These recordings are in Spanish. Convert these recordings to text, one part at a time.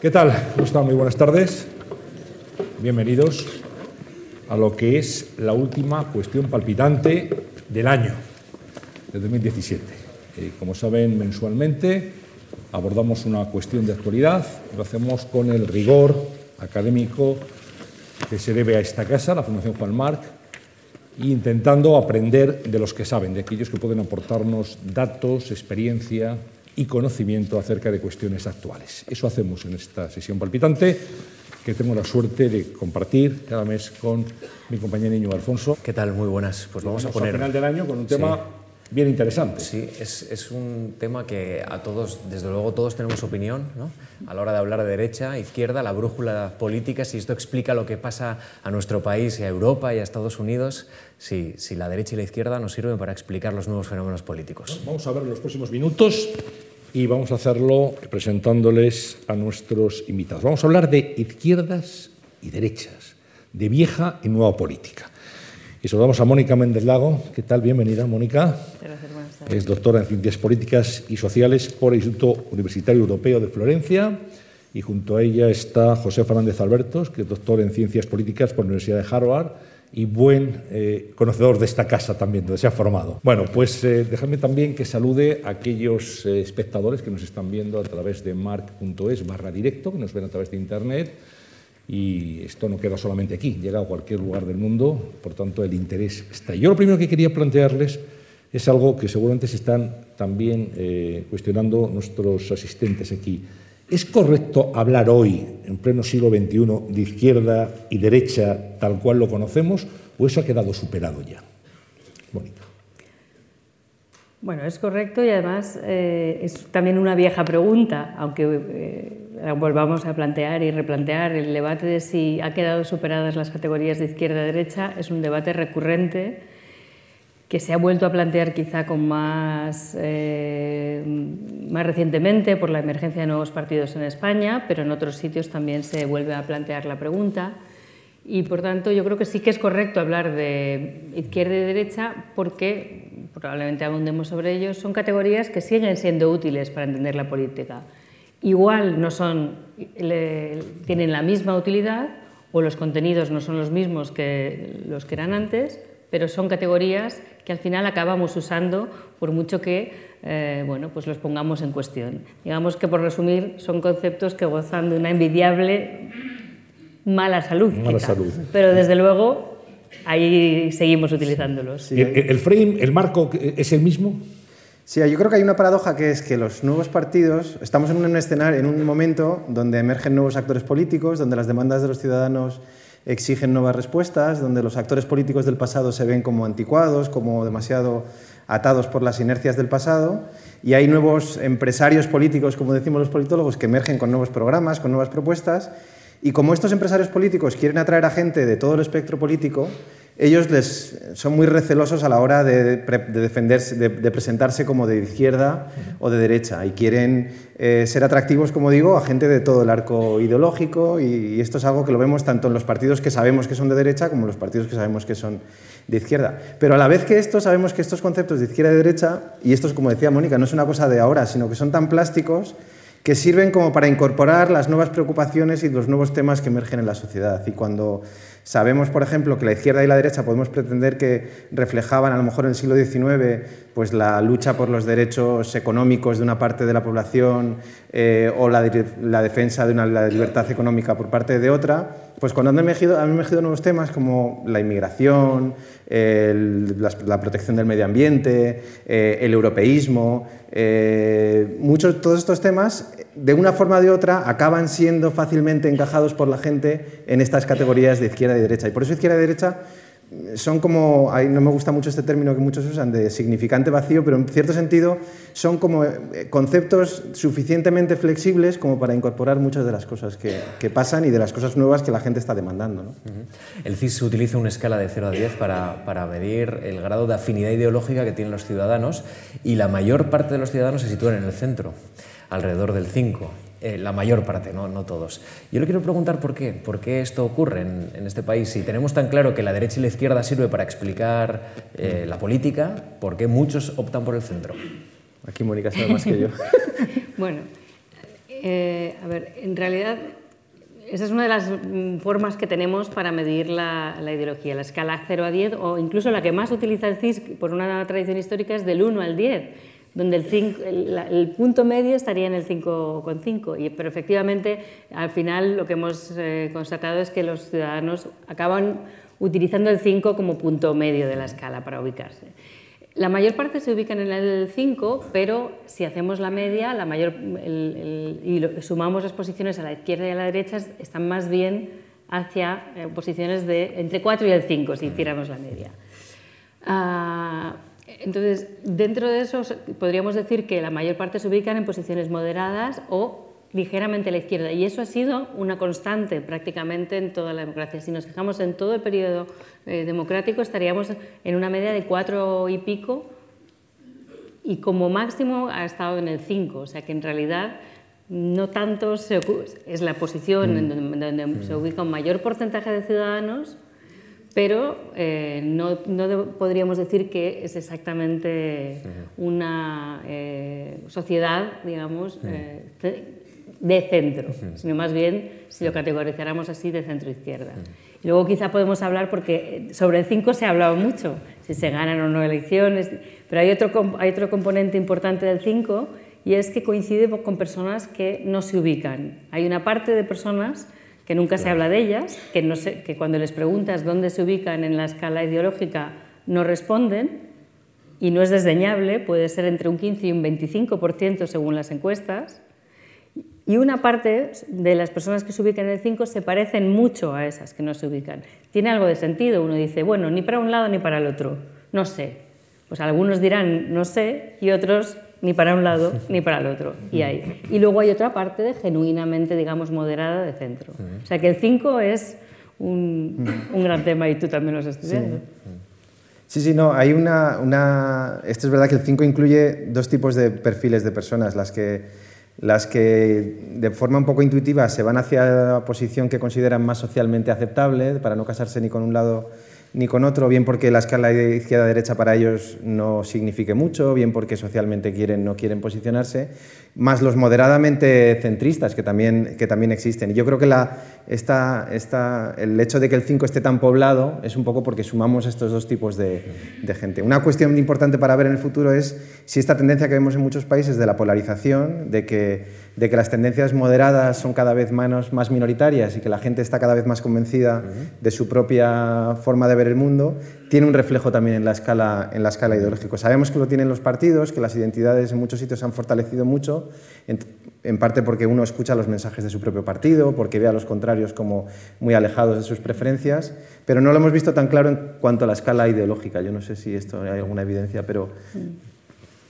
¿Qué tal? ¿Cómo están? Muy buenas tardes. Bienvenidos a lo que es la última cuestión palpitante del año, de 2017. Eh, como saben, mensualmente abordamos una cuestión de actualidad, lo hacemos con el rigor académico que se debe a esta casa, la Fundación Juan Marc, intentando aprender de los que saben, de aquellos que pueden aportarnos datos, experiencia y conocimiento acerca de cuestiones actuales. Eso hacemos en esta sesión palpitante que tengo la suerte de compartir cada mes con mi compañero Niño Alfonso. ¿Qué tal? Muy buenas. Pues vamos, Vamos a poner... al final del año con un tema bien interesante. Sí, es, es, un tema que a todos, desde luego todos tenemos opinión, ¿no? A la hora de hablar de derecha, izquierda, la brújula política, si esto explica lo que pasa a nuestro país y a Europa y a Estados Unidos, si, si la derecha y la izquierda nos sirven para explicar los nuevos fenómenos políticos. Vamos a ver en los próximos minutos y vamos a hacerlo presentándoles a nuestros invitados. Vamos a hablar de izquierdas y derechas, de vieja y nueva política. Y saludamos a Mónica Méndez Lago. ¿Qué tal? Bienvenida, Mónica. Gracias, buenas tardes. Es doctora en Ciencias Políticas y Sociales por el Instituto Universitario Europeo de Florencia. Y junto a ella está José Fernández Albertos, que es doctor en Ciencias Políticas por la Universidad de Harvard y buen eh, conocedor de esta casa también, donde se ha formado. Bueno, pues eh, dejadme también que salude a aquellos eh, espectadores que nos están viendo a través de marc.es barra directo, que nos ven a través de Internet. Y esto no queda solamente aquí, llega a cualquier lugar del mundo, por tanto el interés está. Yo lo primero que quería plantearles es algo que seguramente se están también eh, cuestionando nuestros asistentes aquí. ¿Es correcto hablar hoy, en pleno siglo XXI, de izquierda y derecha tal cual lo conocemos o eso ha quedado superado ya? Bueno, es correcto y además eh, es también una vieja pregunta, aunque eh, volvamos a plantear y replantear el debate de si ha quedado superadas las categorías de izquierda-derecha, es un debate recurrente que se ha vuelto a plantear quizá con más, eh, más recientemente por la emergencia de nuevos partidos en España, pero en otros sitios también se vuelve a plantear la pregunta. Y por tanto, yo creo que sí que es correcto hablar de izquierda y derecha porque, probablemente abundemos sobre ello, son categorías que siguen siendo útiles para entender la política. Igual no son, tienen la misma utilidad o los contenidos no son los mismos que los que eran antes, pero son categorías que al final acabamos usando por mucho que eh, bueno, pues los pongamos en cuestión. Digamos que, por resumir, son conceptos que gozan de una envidiable mala salud. Mala quizá. salud. Pero desde luego ahí seguimos utilizándolos. Sí. ¿El, ¿El, frame, el marco es el mismo? Sí, yo creo que hay una paradoja que es que los nuevos partidos, estamos en un escenario, en un momento donde emergen nuevos actores políticos, donde las demandas de los ciudadanos exigen nuevas respuestas, donde los actores políticos del pasado se ven como anticuados, como demasiado atados por las inercias del pasado, y hay nuevos empresarios políticos, como decimos los politólogos, que emergen con nuevos programas, con nuevas propuestas, y como estos empresarios políticos quieren atraer a gente de todo el espectro político, ellos les son muy recelosos a la hora de, de defenderse, de, presentarse como de izquierda o de derecha y quieren eh, ser atractivos, como digo, a gente de todo el arco ideológico y, y, esto es algo que lo vemos tanto en los partidos que sabemos que son de derecha como en los partidos que sabemos que son de izquierda. Pero a la vez que esto, sabemos que estos conceptos de izquierda y derecha, y esto es como decía Mónica, no es una cosa de ahora, sino que son tan plásticos que sirven como para incorporar las nuevas preocupaciones y los nuevos temas que emergen en la sociedad. Y cuando sabemos, por ejemplo, que la izquierda y la derecha podemos pretender que reflejaban a lo mejor en el siglo XIX pues, la lucha por los derechos económicos de una parte de la población eh, o la, defensa de una la libertad económica por parte de otra, pues cuando han emergido, han emergido nuevos temas como la inmigración, la, protección del medio ambiente, eh, el europeísmo, eh, muchos, todos estos temas, de una forma o de otra, acaban siendo fácilmente encajados por la gente en estas categorías de izquierda y derecha. Y por eso izquierda y derecha son como, no me gusta mucho este término que muchos usan de significante vacío, pero en cierto sentido son como eh, conceptos suficientemente flexibles como para incorporar muchas de las cosas que, que pasan y de las cosas nuevas que la gente está demandando. ¿no? El CIS utiliza una escala de 0 a 10 para, para medir el grado de afinidad ideológica que tienen los ciudadanos y la mayor parte de los ciudadanos se sitúan en el centro, alrededor del 5. Eh, la mayor parte, ¿no? no todos. Yo le quiero preguntar por qué, por qué esto ocurre en, en, este país. Si tenemos tan claro que la derecha y la izquierda sirve para explicar eh, la política, ¿por qué muchos optan por el centro? Aquí Mónica sabe más que yo. bueno, Eh, a ver, en realidad esa es una de las mm, formas que tenemos para medir la, ideología, la escala 0 a 10 o incluso la que más utiliza el CIS por una tradición histórica es del 1 al 10, donde el, el, punto medio estaría en el 5,5. Pero efectivamente, al final lo que hemos eh, constatado es que los ciudadanos acaban utilizando el 5 como punto medio de la escala para ubicarse. La mayor parte se ubican en el 5, pero si hacemos la media la mayor, y sumamos las posiciones a la izquierda y a la derecha, están más bien hacia eh, posiciones de entre 4 y el 5, si hiciéramos la media. Ah, entonces, dentro de eso podríamos decir que la mayor parte se ubican en posiciones moderadas o ligeramente a la izquierda. Y eso ha sido una constante prácticamente en toda la democracia. Si nos fijamos en todo el periodo eh, democrático, estaríamos en una media de cuatro y pico y como máximo ha estado en el cinco. O sea que en realidad no tanto es la posición en mm. donde, mm. se ubica un mayor porcentaje de ciudadanos, pero eh, no, no, podríamos decir que es exactamente una eh, sociedad, digamos, de centro, sino más bien, si lo categorizáramos así, de centro-izquierda. Y luego quizá podemos hablar, porque sobre el 5 se ha hablado mucho, si se ganan o no elecciones, pero hay otro, hay otro componente importante del 5 y es que coincide con personas que no se ubican. Hay una parte de personas que nunca se habla de ellas, que, no que cuando les preguntas dónde se ubican en la escala ideológica no responden, y no es desdeñable, puede ser entre un 15 y un 25% según las encuestas, y una parte de las personas que se ubican en el 5 se parecen mucho a esas que no se ubican. Tiene algo de sentido. Uno dice, bueno, ni para un lado ni para el otro. No sé. Pues algunos dirán no sé y otros ni para un lado ni para el otro. Y, hay. y luego hay otra parte de genuinamente, digamos, moderada de centro. O sea que el 5 es un, un, gran tema y tú también lo estás estudiando. Sí. Sí, no, hay una, una... Esto es verdad que el 5 incluye dos tipos de perfiles de personas, las que las que de forma un poco intuitiva se van hacia la posición que consideran más socialmente aceptable, para no casarse ni con un lado ni con otro, bien porque la escala de izquierda-derecha para ellos no signifique mucho, bien porque socialmente quieren, no quieren posicionarse, más los moderadamente centristas que también, que también existen. Y yo creo que la, esta, esta, el hecho de que el 5 esté tan poblado es un poco porque sumamos estos dos tipos de, de, gente. Una cuestión importante para ver en el futuro es si esta tendencia que vemos en muchos países de la polarización, de que de que las tendencias moderadas son cada vez más, más minoritarias y que la gente está cada vez más convencida de su propia forma de ver el mundo, tiene un reflejo también en la, escala, en la escala ideológica. Sabemos que lo tienen los partidos, que las identidades en muchos sitios se han fortalecido mucho, en, parte porque uno escucha los mensajes de su propio partido, porque ve a los contrarios como muy alejados de sus preferencias, pero no lo hemos visto tan claro en cuanto a la escala ideológica. Yo no sé si esto hay alguna evidencia, pero...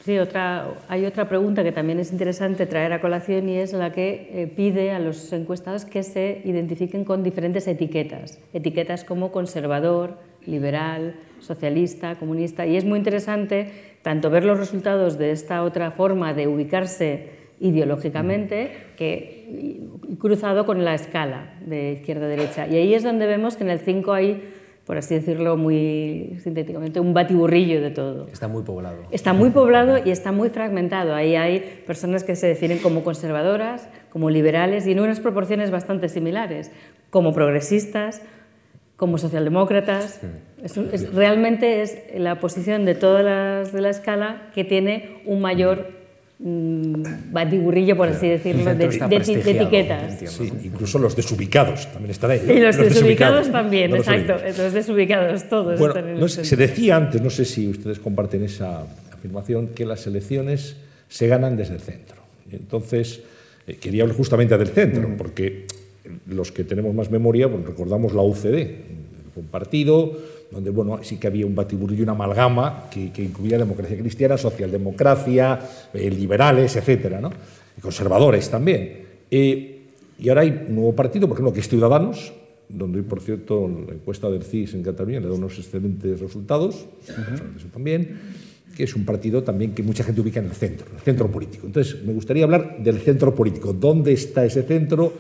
Sí, otra, hay otra pregunta que también es interesante traer a colación y es la que eh, pide a los encuestados que se identifiquen con diferentes etiquetas, etiquetas como conservador, liberal, socialista, comunista. Y es muy interesante tanto ver los resultados de esta otra forma de ubicarse ideológicamente que cruzado con la escala de izquierda-derecha. Y ahí es donde vemos que en el 5 hay por así decirlo muy sintéticamente, un batiburrillo de todo. Está muy poblado. Está muy poblado y está muy fragmentado. Ahí hay personas que se definen como conservadoras, como liberales y en unas proporciones bastante similares, como progresistas, como socialdemócratas. realmente es la posición de todas las de la escala que tiene un mayor batiburrillo, por así decirlo, de, etiquetas. incluso los desubicados también están ahí. Y los, desubicados, también, exacto. Los desubicados, todos están en el Se decía antes, no sé si ustedes comparten esa afirmación, que las elecciones se ganan desde el centro. Entonces, eh, quería hablar justamente del centro, mm. porque los que tenemos más memoria, pues recordamos la UCD, un partido donde bueno, sí que había un batiburrillo, una amalgama que, que incluía democracia cristiana, socialdemocracia, eh, liberales, etcétera, ¿no? y conservadores también. Eh, y ahora hay un nuevo partido, por ejemplo, que es Ciudadanos, donde, por cierto, la encuesta del CIS en Cataluña le da unos excelentes resultados, eso también, que es un partido también que mucha gente ubica en el centro, en el centro político. Entonces, me gustaría hablar del centro político, dónde está ese centro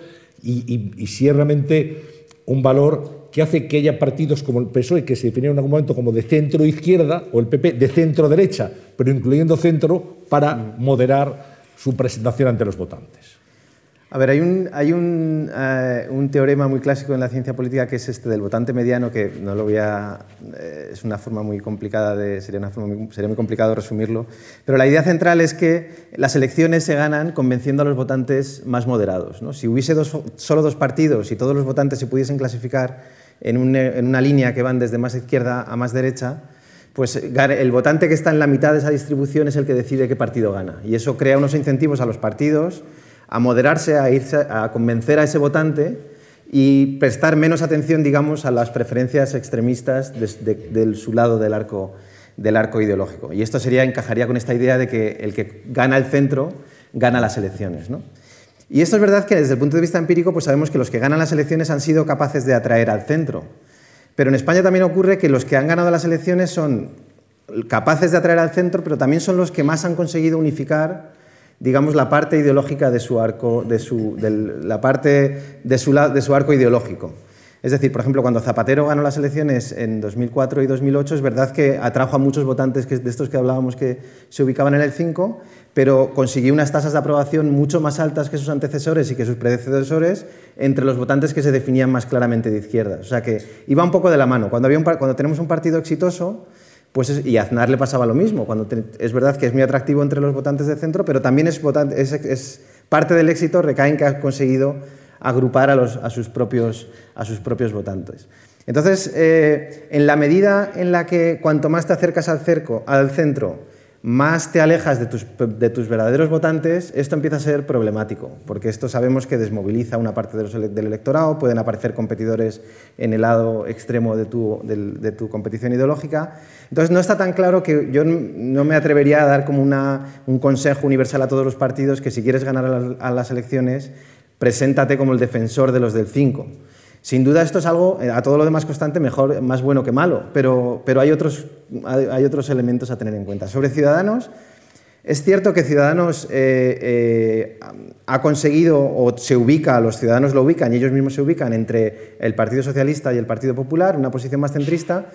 y, y, y si es realmente un valor que hace que haya partidos como el PSOE, que se definieron en algún momento como de centro-izquierda, o el PP de centro-derecha, pero incluyendo centro para moderar su presentación ante los votantes. A ver, hay, un, hay un, eh, un, teorema muy clásico en la ciencia política que es este del votante mediano, que no lo voy a... Eh, es una forma muy complicada de... Sería, una forma muy, sería muy complicado resumirlo. Pero la idea central es que las elecciones se ganan convenciendo a los votantes más moderados. ¿no? Si hubiese dos, solo dos partidos y todos los votantes se pudiesen clasificar en, un, en una línea que van desde más izquierda a más derecha, pues el votante que está en la mitad de esa distribución es el que decide qué partido gana. Y eso crea unos incentivos a los partidos a moderarse, a, irse, a convencer a ese votante y prestar menos atención, digamos, a las preferencias extremistas de, su lado del arco, del arco ideológico. Y esto sería, encajaría con esta idea de que el que gana el centro gana las elecciones. ¿no? Y esto es verdad que desde el punto de vista empírico pues sabemos que los que ganan las elecciones han sido capaces de atraer al centro. Pero en España también ocurre que los que han ganado las elecciones son capaces de atraer al centro, pero también son los que más han conseguido unificar digamos, la parte ideológica de su arco, de su, la parte de su, de su arco ideológico. Es decir, por ejemplo, cuando Zapatero ganó las elecciones en 2004 y 2008, es verdad que atrajo a muchos votantes que, de estos que hablábamos que se ubicaban en el 5, pero consiguió unas tasas de aprobación mucho más altas que sus antecesores y que sus predecesores entre los votantes que se definían más claramente de izquierda. O sea que iba un poco de la mano. Cuando, tenemos un partido exitoso, pues y a Aznar le pasaba lo mismo. Cuando es verdad que es muy atractivo entre los votantes de centro, pero también es, es, parte del éxito recae en que ha conseguido agrupar a, sus, propios, a sus propios votantes. Entonces, eh, en la medida en la que cuanto más te acercas al, cerco, al centro, más te alejas de tus, de tus, verdaderos votantes, esto empieza a ser problemático, porque esto sabemos que desmoviliza una parte del electorado, pueden aparecer competidores en el lado extremo de tu, de, tu, competición ideológica. Entonces no está tan claro que yo no me atrevería a dar como una, un consejo universal a todos los partidos que si quieres ganar a, a las elecciones, preséntate como el defensor de los del 5 sin duda esto es algo, eh, a todo lo demás constante, mejor, más bueno que malo, pero, pero hay, otros, hay, otros elementos a tener en cuenta. Sobre Ciudadanos, es cierto que Ciudadanos eh, eh, ha conseguido, o se ubica, los ciudadanos lo ubican y ellos mismos se ubican entre el Partido Socialista y el Partido Popular, una posición más centrista,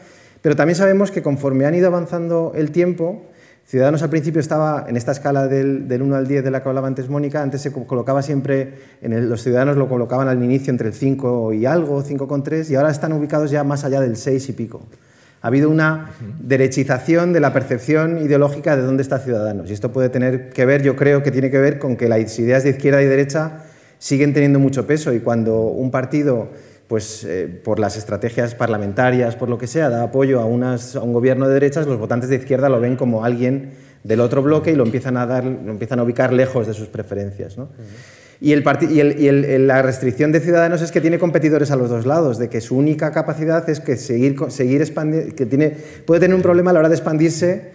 pero también sabemos que conforme han ido avanzando el tiempo, Ciudadanos al principio estaba en esta escala del, 1 al 10 de la que hablaba antes Mónica, antes se colocaba siempre, en los ciudadanos lo colocaban al inicio entre el 5 y algo, 5,3, y ahora están ubicados ya más allá del 6 y pico. Ha habido una derechización de la percepción ideológica de dónde está Ciudadanos, y esto puede tener que ver, yo creo que tiene que ver con que las ideas de izquierda y derecha siguen teniendo mucho peso, y cuando un partido pues eh, por las estrategias parlamentarias, por lo que sea, da apoyo a, un gobierno de derechas, los votantes de izquierda lo ven como alguien del otro bloque y lo empiezan a, dar, lo empiezan a ubicar lejos de sus preferencias. Y, el y, la restricción de Ciudadanos es que tiene competidores a los dos lados, de que su única capacidad es que seguir, seguir que tiene, puede tener un problema a la hora de expandirse.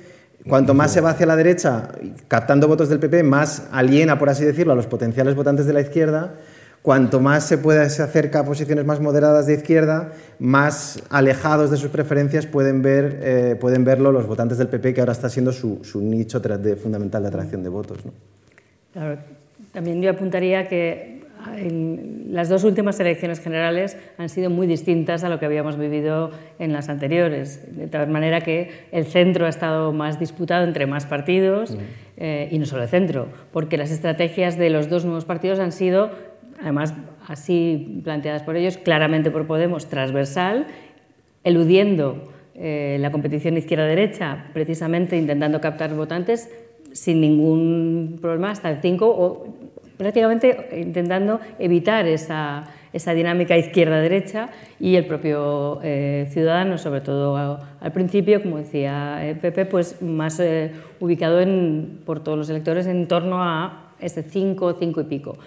Cuanto más se va hacia la derecha, captando votos del PP, más aliena, por así decirlo, a los potenciales votantes de la izquierda Cuanto más se, pueda, se acerca a posiciones más moderadas de izquierda, más alejados de sus preferencias pueden, ver, eh, pueden verlo los votantes del PP, que ahora está siendo su, nicho de, fundamental de atracción de votos. Claro, también yo apuntaría que las dos últimas elecciones generales han sido muy distintas a lo que habíamos vivido en las anteriores, de tal manera que el centro ha estado más disputado entre más partidos eh, y no solo el centro, porque las estrategias de los dos nuevos partidos han sido además así planteadas por ellos, claramente por Podemos, transversal, eludiendo eh, la competición izquierda-derecha, precisamente intentando captar votantes sin ningún problema hasta el 5 o prácticamente intentando evitar esa, esa dinámica izquierda-derecha y el propio eh, ciudadano, sobre todo al principio, como decía eh, Pepe, pues más ubicado en, por todos los electores en torno a ese 5, 5 y pico.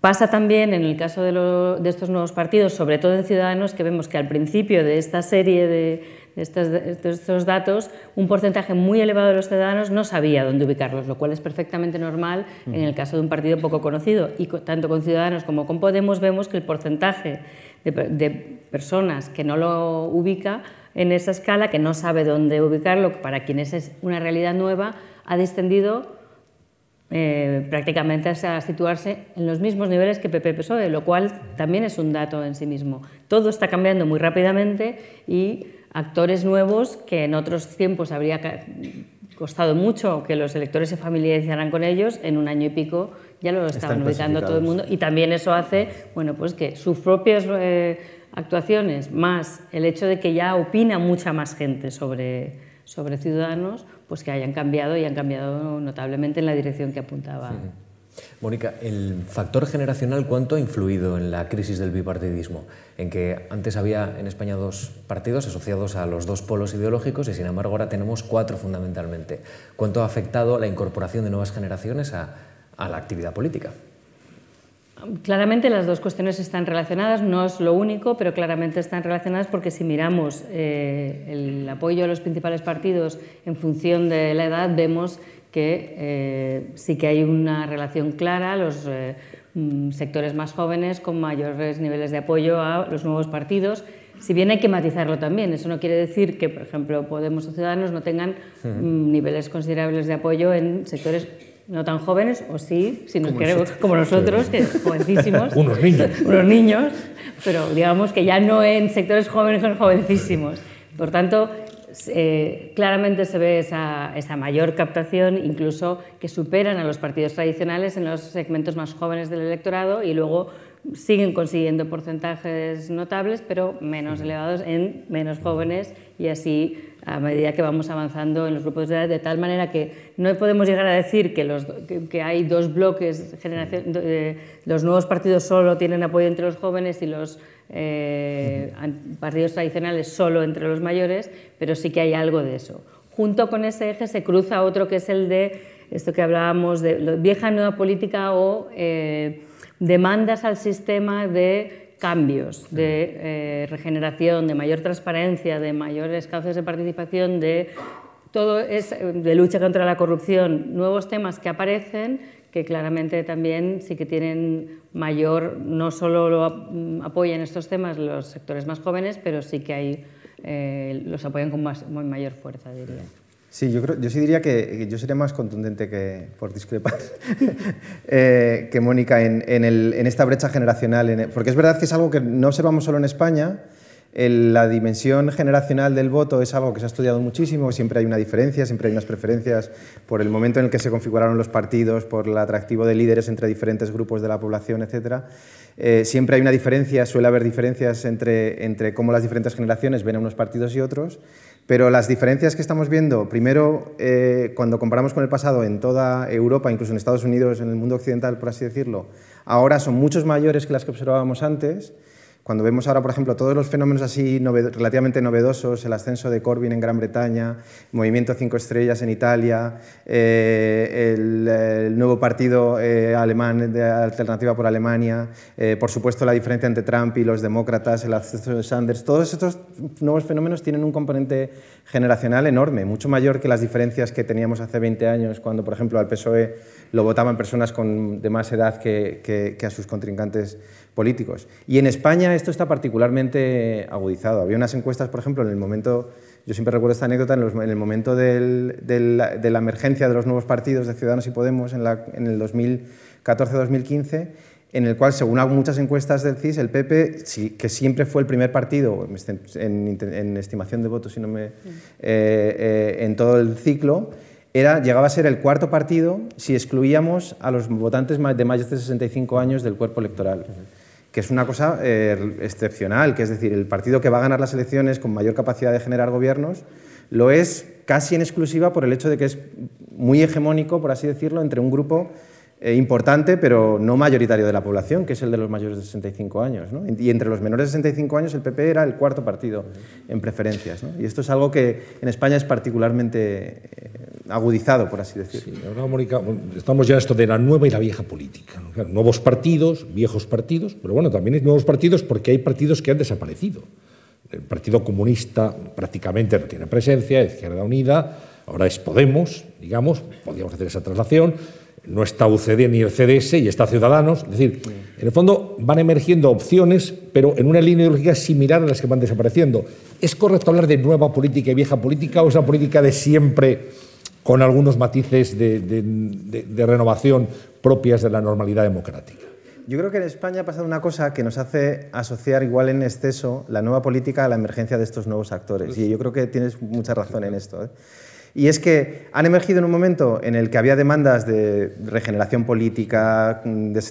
Pasa también en el caso de, estos nuevos partidos, sobre todo en Ciudadanos, que vemos que al principio de esta serie de, estos, datos, un porcentaje muy elevado de los ciudadanos no sabía dónde ubicarlos, lo cual es perfectamente normal en el caso de un partido poco conocido. Y tanto con Ciudadanos como con Podemos vemos que el porcentaje de, personas que no lo ubica en esa escala, que no sabe dónde ubicarlo, para quienes es una realidad nueva, ha descendido eh, prácticamente a situarse en los mismos niveles que PP-PSOE, lo cual también es un dato en sí mismo. Todo está cambiando muy rápidamente y actores nuevos que en otros tiempos habría costado mucho que los electores se familiarizaran con ellos, en un año y pico ya lo estaban ubicando todo el mundo y también eso hace, bueno, pues que sus propias eh, actuaciones más el hecho de que ya opina mucha más gente sobre, sobre Ciudadanos, pues que hayan cambiado y han cambiado notablemente en la dirección que apuntaba. Mónica, ¿el factor generacional cuánto ha influido en la crisis del bipartidismo? En que antes había en España dos partidos asociados a los dos polos ideológicos y sin embargo ahora tenemos cuatro fundamentalmente. ¿Cuánto ha afectado la incorporación de nuevas generaciones a, la actividad política? Claramente las dos cuestiones están relacionadas, no es lo único, pero claramente están relacionadas porque si miramos eh, el apoyo a los principales partidos en función de la edad, vemos que eh, sí que hay una relación clara, los eh, mm, sectores más jóvenes con mayores niveles de apoyo a los nuevos partidos, si bien hay que matizarlo también, eso no quiere decir que, por ejemplo, Podemos o Ciudadanos no tengan mm, niveles considerables de apoyo en sectores no tan jóvenes, o sí, si nos queremos, como nosotros, que jovencísimos. unos niños. Unos niños, pero digamos que ya no en sectores jóvenes, jovencísimos. Por tanto, eh, claramente se ve esa, mayor captación, incluso que superan a los partidos tradicionales en los segmentos más jóvenes del electorado y luego siguen consiguiendo porcentajes notables, pero menos elevados en menos jóvenes y así a medida que vamos avanzando en los grupos de edad, de tal manera que no podemos llegar a decir que, los, que, hay dos bloques, generación, los nuevos partidos solo tienen apoyo entre los jóvenes y los eh, partidos tradicionales solo entre los mayores, pero sí que hay algo de eso. Junto con ese eje se cruza otro que es el de esto que hablábamos de vieja nueva política o eh, demandas al sistema de cambios, de eh, regeneración, de mayor transparencia, de mayores cauces de participación, de todo es de lucha contra la corrupción, nuevos temas que aparecen que claramente también sí que tienen mayor, no solo lo apoyan estos temas los sectores más jóvenes, pero sí que hay, eh, los apoyan con más, mayor fuerza, diría. Sí, yo, creo, yo sí diría que yo sería más contundente que, por discrepar, eh, que Mónica en, en, el, en, esta brecha generacional, porque es verdad que es algo que no observamos solo en España, la dimensión generacional del voto es algo que se ha estudiado muchísimo, siempre hay una diferencia, siempre hay unas preferencias por el momento en el que se configuraron los partidos, por el atractivo de líderes entre diferentes grupos de la población, etc. Eh, siempre hay una diferencia, suele haber diferencias entre, entre cómo las diferentes generaciones ven a unos partidos y otros, pero las diferencias que estamos viendo, primero, eh, cuando comparamos con el pasado en toda Europa, incluso en Estados Unidos, en el mundo occidental, por así decirlo, ahora son muchos mayores que las que observábamos antes. Cuando vemos ahora, por ejemplo, todos los fenómenos así relativamente novedosos, el ascenso de Corbyn en Gran Bretaña, movimiento Cinco Estrellas en Italia, eh, el, nuevo partido eh, alemán de Alternativa por Alemania, eh, por supuesto la diferencia entre Trump y los demócratas, el ascenso de Sanders, todos estos nuevos fenómenos tienen un componente generacional enorme, mucho mayor que las diferencias que teníamos hace 20 años, cuando, por ejemplo, al PSOE lo votaban personas con, de más edad que, que a sus contrincantes políticos. Y en España esto está particularmente agudizado. Había unas encuestas, por ejemplo, en el momento, yo siempre recuerdo esta anécdota, en, el momento de la emergencia de los nuevos partidos de Ciudadanos y Podemos en, el 2014-2015, en el cual, según muchas encuestas del CIS, el PP, que siempre fue el primer partido, en, estimación de votos, si no me, eh, eh, en todo el ciclo, era, llegaba a ser el cuarto partido si excluíamos a los votantes de más de 65 años del cuerpo electoral que es una cosa eh, excepcional, que es decir, el partido que va a ganar las elecciones con mayor capacidad de generar gobiernos lo es casi en exclusiva por el hecho de que es muy hegemónico, por así decirlo, entre un grupo eh, importante, pero no mayoritario de la población, que es el de los mayores de 65 años. Y entre los menores de 65 años el PP era el cuarto partido en preferencias. Y esto es algo que en España es particularmente eh, agudizado, por así decirlo. Sí, ahora, Mónica, estamos ya en esto de la nueva y la vieja política. nuevos partidos, viejos partidos, pero bueno, también hay nuevos partidos porque hay partidos que han desaparecido. El Partido Comunista prácticamente no tiene presencia, Izquierda Unida, ahora es Podemos, digamos, podríamos hacer esa traslación no está UCD ni el CDS y está Ciudadanos. Es decir, en el fondo van emergiendo opciones, pero en una línea ideológica similar a las que van desapareciendo. ¿Es correcto hablar de nueva política y vieja política o esa política de siempre con algunos matices de, renovación propias de la normalidad democrática? Yo creo que en España ha pasado una cosa que nos hace asociar igual en exceso la nueva política a la emergencia de estos nuevos actores. Y yo creo que tienes mucha razón en esto. ¿eh? Y es que han emergido en un momento en el que había demandas de regeneración política, de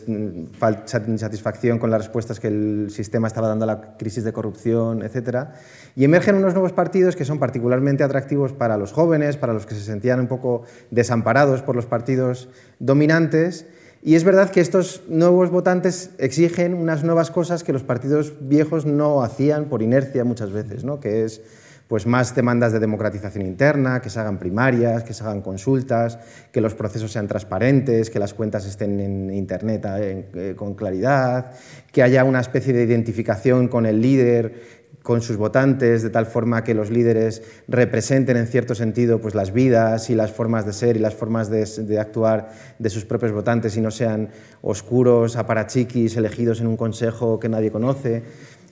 insatisfacción con las respuestas que el sistema estaba dando a la crisis de corrupción, etc. Y emergen unos nuevos partidos que son particularmente atractivos para los jóvenes, para los que se sentían un poco desamparados por los partidos dominantes. Y es verdad que estos nuevos votantes exigen unas nuevas cosas que los partidos viejos no hacían por inercia muchas veces, ¿no? que es pues más demandas de democratización interna, que se hagan primarias, que se hagan consultas, que los procesos sean transparentes, que las cuentas estén en Internet eh, eh, con claridad, que haya una especie de identificación con el líder con sus votantes, de tal forma que los líderes representen en cierto sentido pues, las vidas y las formas de ser y las formas de, de actuar de sus propios votantes y no sean oscuros aparachiquis elegidos en un consejo que nadie conoce.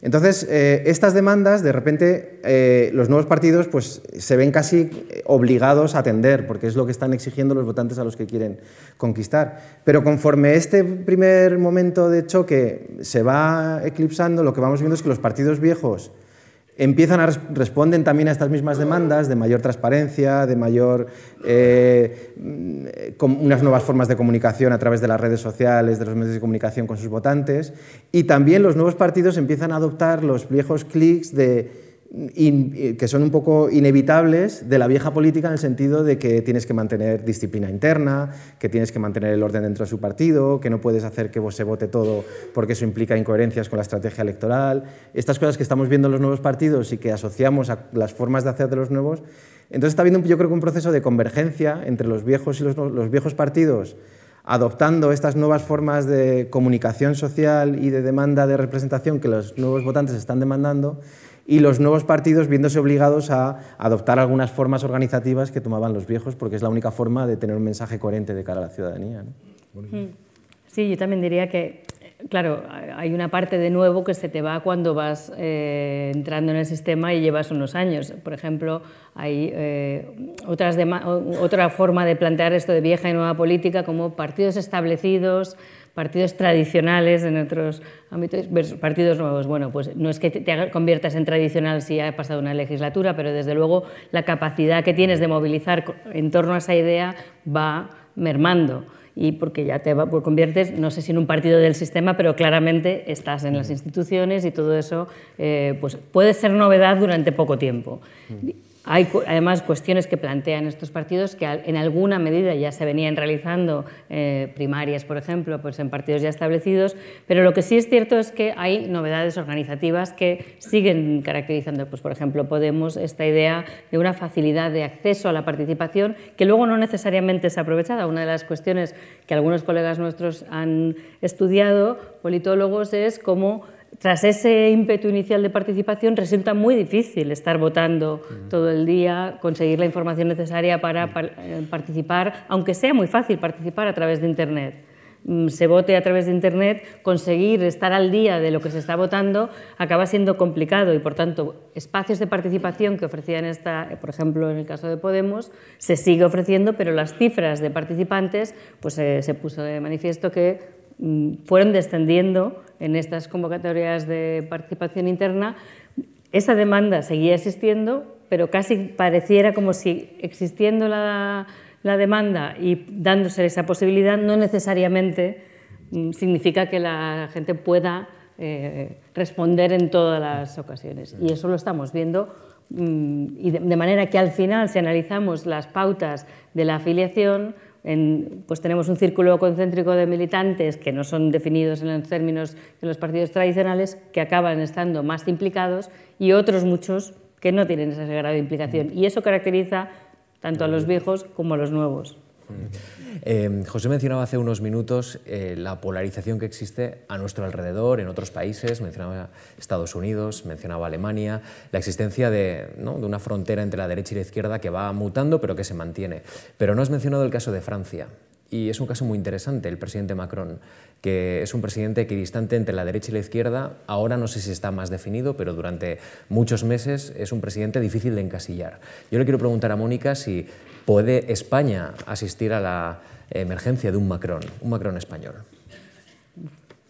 Entonces, eh, estas demandas, de repente, eh, los nuevos partidos pues, se ven casi obligados a atender, porque es lo que están exigiendo los votantes a los que quieren conquistar. Pero conforme este primer momento de choque se va eclipsando, lo que vamos viendo es que los partidos viejos empiezan a responden también a estas mismas demandas de mayor transparencia, de mayor eh, unas nuevas formas de comunicación a través de las redes sociales, de los medios de comunicación con sus votantes, y también los nuevos partidos empiezan a adoptar los viejos clics de que son un poco inevitables de la vieja política en el sentido de que tienes que mantener disciplina interna, que tienes que mantener el orden dentro de su partido, que no puedes hacer que se vote todo porque eso implica incoherencias con la estrategia electoral. Estas cosas que estamos viendo en los nuevos partidos y que asociamos a las formas de hacer de los nuevos. Entonces está habiendo yo creo que un proceso de convergencia entre los viejos y los viejos partidos adoptando estas nuevas formas de comunicación social y de demanda de representación que los nuevos votantes están demandando y los nuevos partidos viéndose obligados a adoptar algunas formas organizativas que tomaban los viejos, porque es la única forma de tener un mensaje coherente de cara a la ciudadanía. Sí, yo también diría que, claro, hay una parte de nuevo que se te va cuando vas eh, entrando en el sistema y llevas unos años. Por ejemplo, hay eh, otra forma de plantear esto de vieja y nueva política como partidos establecidos, partidos tradicionales en otros ámbitos, partidos nuevos. Bueno, pues no es que te conviertas en tradicional si ha pasado una legislatura, pero desde luego la capacidad que tienes de movilizar en torno a esa idea va mermando y porque ya te pues conviertes, no sé si en un partido del sistema, pero claramente estás en las instituciones y todo eso eh, pues puede ser novedad durante poco tiempo. Hay además cuestiones que plantean estos partidos que en alguna medida ya se venían realizando, eh, primarias, por ejemplo, pues en partidos ya establecidos, pero lo que sí es cierto es que hay novedades organizativas que siguen caracterizando, pues por ejemplo, Podemos, esta idea de una facilidad de acceso a la participación que luego no necesariamente es aprovechada. Una de las cuestiones que algunos colegas nuestros han estudiado, politólogos, es cómo tras ese ímpetu inicial de participación resulta muy difícil estar votando todo el día, conseguir la información necesaria para eh, participar, aunque sea muy fácil participar a través de Internet. Mm, se vote a través de Internet, conseguir estar al día de lo que se está votando acaba siendo complicado y, por tanto, espacios de participación que ofrecían esta, por ejemplo, en el caso de Podemos, se sigue ofreciendo, pero las cifras de participantes, pues eh, se puso de manifiesto que fueron descendiendo en estas convocatorias de participación interna, esa demanda seguía existiendo, pero casi pareciera como si existiendo la, demanda y dándose esa posibilidad no necesariamente mm, significa que la gente pueda eh, responder en todas las ocasiones. Y eso lo estamos viendo mm, y de manera que al final, si analizamos las pautas de la afiliación, pues tenemos un círculo concéntrico de militantes que no son definidos en los términos de los partidos tradicionales, que acaban estando más implicados, y otros muchos que no tienen ese grado de implicación. Y eso caracteriza tanto a los viejos como a los nuevos. Eh, José mencionaba hace unos minutos eh, la polarización que existe a nuestro alrededor, en otros países, mencionaba Estados Unidos, mencionaba Alemania, la existencia de, de, una frontera entre la derecha y la izquierda que va mutando pero que se mantiene. Pero no has mencionado el caso de Francia. Y es un caso muy interesante, el presidente Macron, que es un presidente equidistante entre la derecha y la izquierda. Ahora no sé si está más definido, pero durante muchos meses es un presidente difícil de encasillar. Yo le quiero preguntar a Mónica si ¿Puede España asistir a la emergencia de un Macron, un Macron español?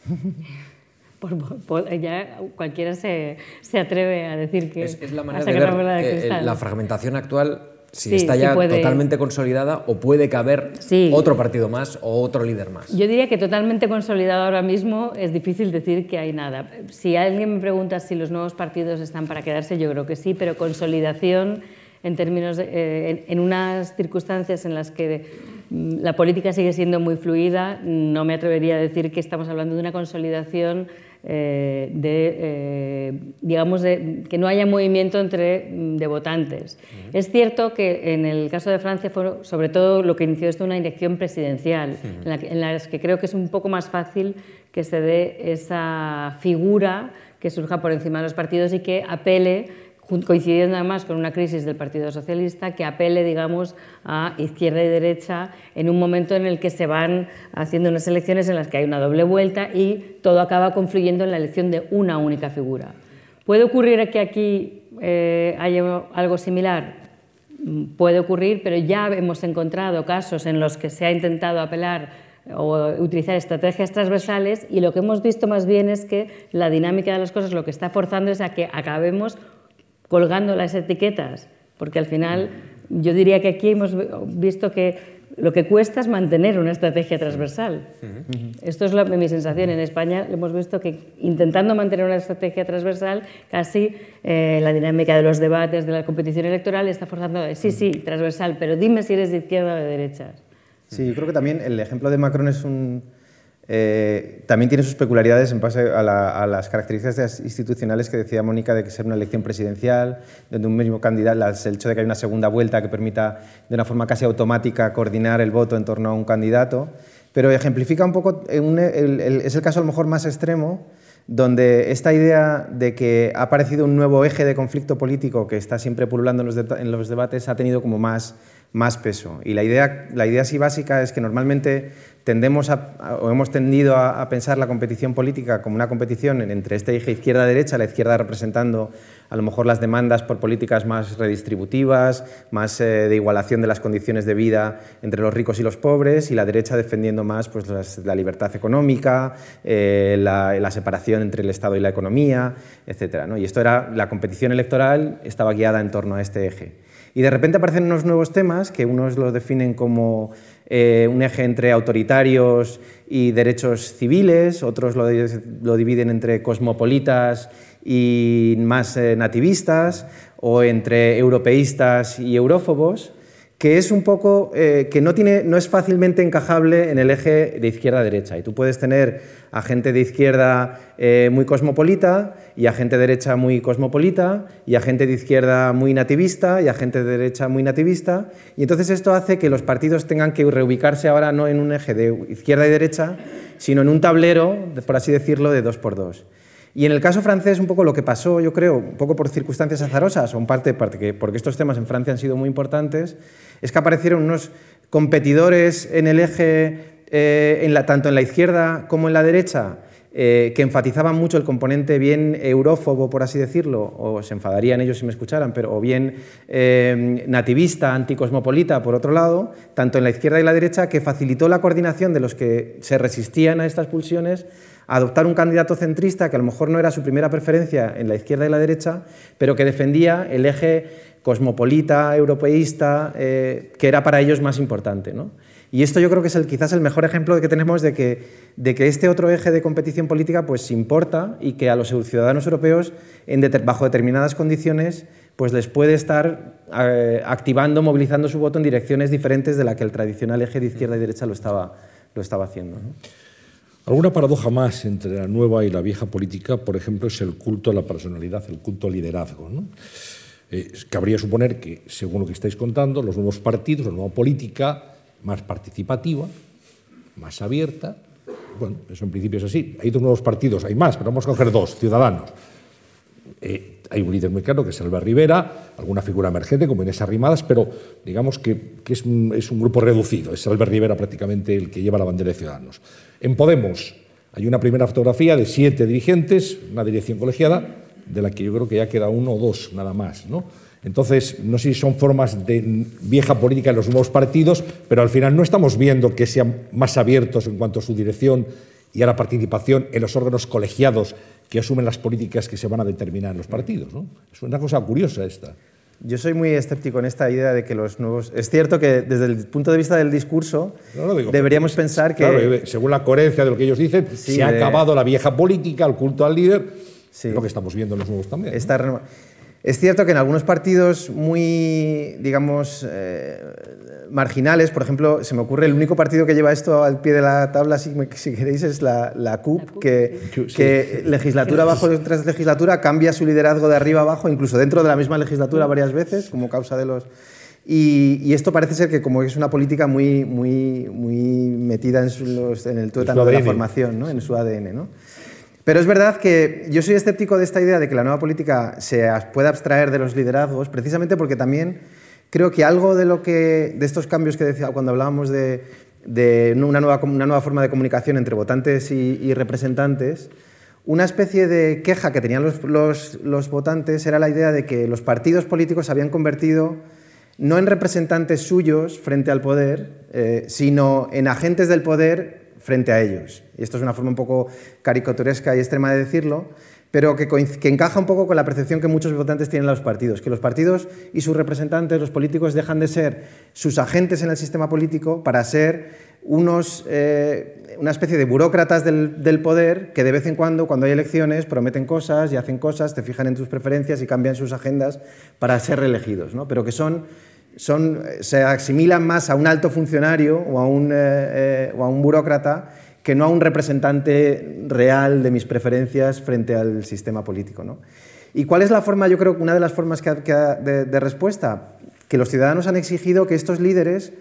ya cualquiera se, atreve a decir que es, la manera de ver la fragmentación actual si está ya totalmente consolidada o puede caber otro partido más o otro líder más. Yo diría que totalmente consolidado ahora mismo es difícil decir que hay nada. Si alguien me pregunta si los nuevos partidos están para quedarse, yo creo que sí, pero consolidación en términos eh, en, unas circunstancias en las que mm, la política sigue siendo muy fluida, no me atrevería a decir que estamos hablando de una consolidación eh, de, eh, digamos, de, que no haya movimiento entre mm, de votantes. Es cierto que en el caso de Francia fue sobre todo lo que inició esto una elección presidencial, en, la, en las que creo que es un poco más fácil que se dé esa figura que surja por encima de los partidos y que apele coincidiendo además con una crisis del Partido Socialista que apele, digamos, a izquierda y derecha en un momento en el que se van haciendo unas elecciones en las que hay una doble vuelta y todo acaba confluyendo en la elección de una única figura. ¿Puede ocurrir que aquí eh, haya algo similar? Puede ocurrir, pero ya hemos encontrado casos en los que se ha intentado apelar o utilizar estrategias transversales y lo que hemos visto más bien es que la dinámica de las cosas lo que está forzando es a que acabemos colgando las etiquetas, porque al final yo diría que aquí hemos visto que lo que cuesta es mantener una estrategia transversal. Esto es mi sensación. En España hemos visto que intentando mantener una estrategia transversal, casi eh, la dinámica de los debates, de la competición electoral, está forzando a sí, sí, transversal, pero dime si eres de izquierda o de derecha. Sí, yo creo que también el ejemplo de Macron es un, eh, también tiene sus peculiaridades en base a, las características institucionales que decía Mónica de que ser una elección presidencial, donde un mismo candidato, el hecho de que hay una segunda vuelta que permita de una forma casi automática coordinar el voto en torno a un candidato, pero ejemplifica un poco, es el caso a lo mejor más extremo, donde esta idea de que ha aparecido un nuevo eje de conflicto político que está siempre pululando en los debates ha tenido como más, más peso. Y la idea, la idea así básica es que normalmente tendemos o hemos tendido a, pensar la competición política como una competición entre este eje izquierda-derecha, la izquierda representando a lo mejor las demandas por políticas más redistributivas, más eh, de igualación de las condiciones de vida entre los ricos y los pobres, y la derecha defendiendo más pues, la libertad económica, eh, la, separación entre el Estado y la economía, etc. Y esto era, la competición electoral estaba guiada en torno a este eje. Y de repente aparecen unos nuevos temas que unos los definen como eh, un eje entre autoritarios y derechos civiles, otros lo, dividen entre cosmopolitas y más eh, nativistas, o entre europeístas y eurófobos que es un poco eh, que no, tiene, no es fácilmente encajable en el eje de izquierda-derecha. Y tú puedes tener a gente de izquierda eh, muy cosmopolita y a gente de derecha muy cosmopolita y a gente de izquierda muy nativista y a gente de derecha muy nativista. Y entonces esto hace que los partidos tengan que reubicarse ahora no en un eje de izquierda y derecha, sino en un tablero, por así decirlo, de dos por dos. Y en el caso francés, un poco lo que pasó, yo creo, un poco por circunstancias azarosas, o en parte porque, porque estos temas en Francia han sido muy importantes, es que aparecieron unos competidores en el eje, eh, tanto en la izquierda como en la derecha, eh, que enfatizaban mucho el componente bien eurófobo, por así decirlo, o se enfadarían ellos si me escucharan, pero o bien eh, nativista, anticosmopolita, por otro lado, tanto en la izquierda y la derecha, que facilitó la coordinación de los que se resistían a estas pulsiones adoptar un candidato centrista que a lo mejor no era su primera preferencia en la izquierda y la derecha, pero que defendía el eje cosmopolita, europeísta, eh, que era para ellos más importante. Y esto yo creo que es el, quizás el mejor ejemplo que tenemos de que, de que este otro eje de competición política pues importa y que a los ciudadanos europeos, en bajo determinadas condiciones, pues les puede estar eh, activando, movilizando su voto en direcciones diferentes de la que el tradicional eje de izquierda y derecha lo estaba, lo estaba haciendo. Alguna paradoja más entre la nueva y la vieja política, por ejemplo, es el culto a la personalidad, el culto al liderazgo. ¿no? Eh, cabría suponer que, según lo que estáis contando, los nuevos partidos, la nueva política, más participativa, más abierta, bueno, eso en principio es así. Hay dos nuevos partidos, hay más, pero vamos a coger dos, Ciudadanos. Eh, hay un líder muy claro que es Albert Rivera, alguna figura emergente como Inés Arrimadas, pero digamos que, es, un, es, un, grupo reducido. Es Albert Rivera prácticamente el que lleva la bandera de Ciudadanos. En Podemos hay una primera fotografía de siete dirigentes, una dirección colegiada, de la que yo creo que ya queda uno o dos nada más. ¿no? Entonces, no sé si son formas de vieja política en los nuevos partidos, pero al final no estamos viendo que sean más abiertos en cuanto a su dirección y a la participación en los órganos colegiados que asumen las políticas que se van a determinar en los partidos. ¿no? Es una cosa curiosa esta. Yo soy muy escéptico en esta idea de que los nuevos... Es cierto que desde el punto de vista del discurso deberíamos pensar que... Claro, según la coherencia de lo que ellos dicen, se ha acabado la vieja política, el culto al líder, sí. lo que estamos viendo en los nuevos también. Es cierto que en algunos partidos muy, digamos, eh, marginales, por ejemplo, se me ocurre el único partido que lleva esto al pie de la tabla, si, queréis, es la, la CUP, que, legislatura bajo tras legislatura cambia su liderazgo de arriba abajo, incluso dentro de la misma legislatura varias veces, como causa de los... Y, esto parece ser que como es una política muy, muy, muy metida en, en el tuétano de la formación, ¿no? en su ADN. ¿no? Pero es verdad que yo soy escéptico de esta idea de que la nueva política se pueda abstraer de los liderazgos, precisamente porque también creo que algo de, lo que, de estos cambios que decía cuando hablábamos de, una, nueva, una, nueva, forma de comunicación entre votantes y, representantes, una especie de queja que tenían los, los, votantes era la idea de que los partidos políticos se habían convertido no en representantes suyos frente al poder, eh, sino en agentes del poder frente a ellos. Y esto es una forma un poco caricaturesca y extrema de decirlo, pero que, encaja un poco con la percepción que muchos votantes tienen los partidos, que los partidos y sus representantes, los políticos, dejan de ser sus agentes en el sistema político para ser unos, eh, una especie de burócratas del, poder que de vez en cuando, cuando hay elecciones, prometen cosas y hacen cosas, te fijan en tus preferencias y cambian sus agendas para ser reelegidos, ¿no? pero que son se asimilan más a un alto funcionario o a un, eh, eh, o a un burócrata que no a un representante real de mis preferencias frente al sistema político. ¿no? ¿Y cuál es la forma, yo creo que una de las formas que, de, de, respuesta? Que los ciudadanos han exigido que estos líderes,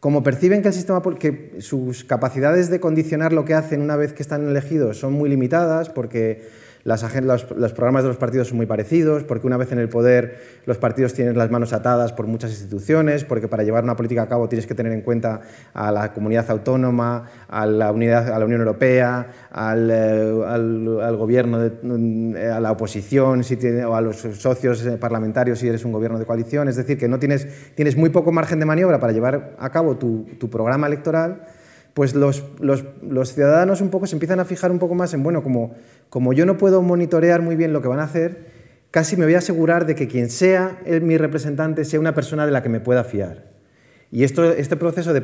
como perciben que, el sistema, que sus capacidades de condicionar lo que hacen una vez que están elegidos son muy limitadas, porque los, programas de los partidos son muy parecidos, porque una vez en el poder los partidos tienen las manos atadas por muchas instituciones, porque para llevar una política a cabo tienes que tener en cuenta a la comunidad autónoma, a la, Unión Europea, al, eh, gobierno, mm, a la oposición si o a los socios eh, parlamentarios si eres un gobierno de coalición. Es decir, que no tienes, tienes muy poco margen de maniobra para llevar a cabo tu programa electoral pues los, los, ciudadanos un poco se empiezan a fijar un poco más en, bueno, como, como yo no puedo monitorear muy bien lo que van a hacer, casi me voy a asegurar de que quien sea mi representante sea una persona de la que me pueda fiar. Y esto, este proceso de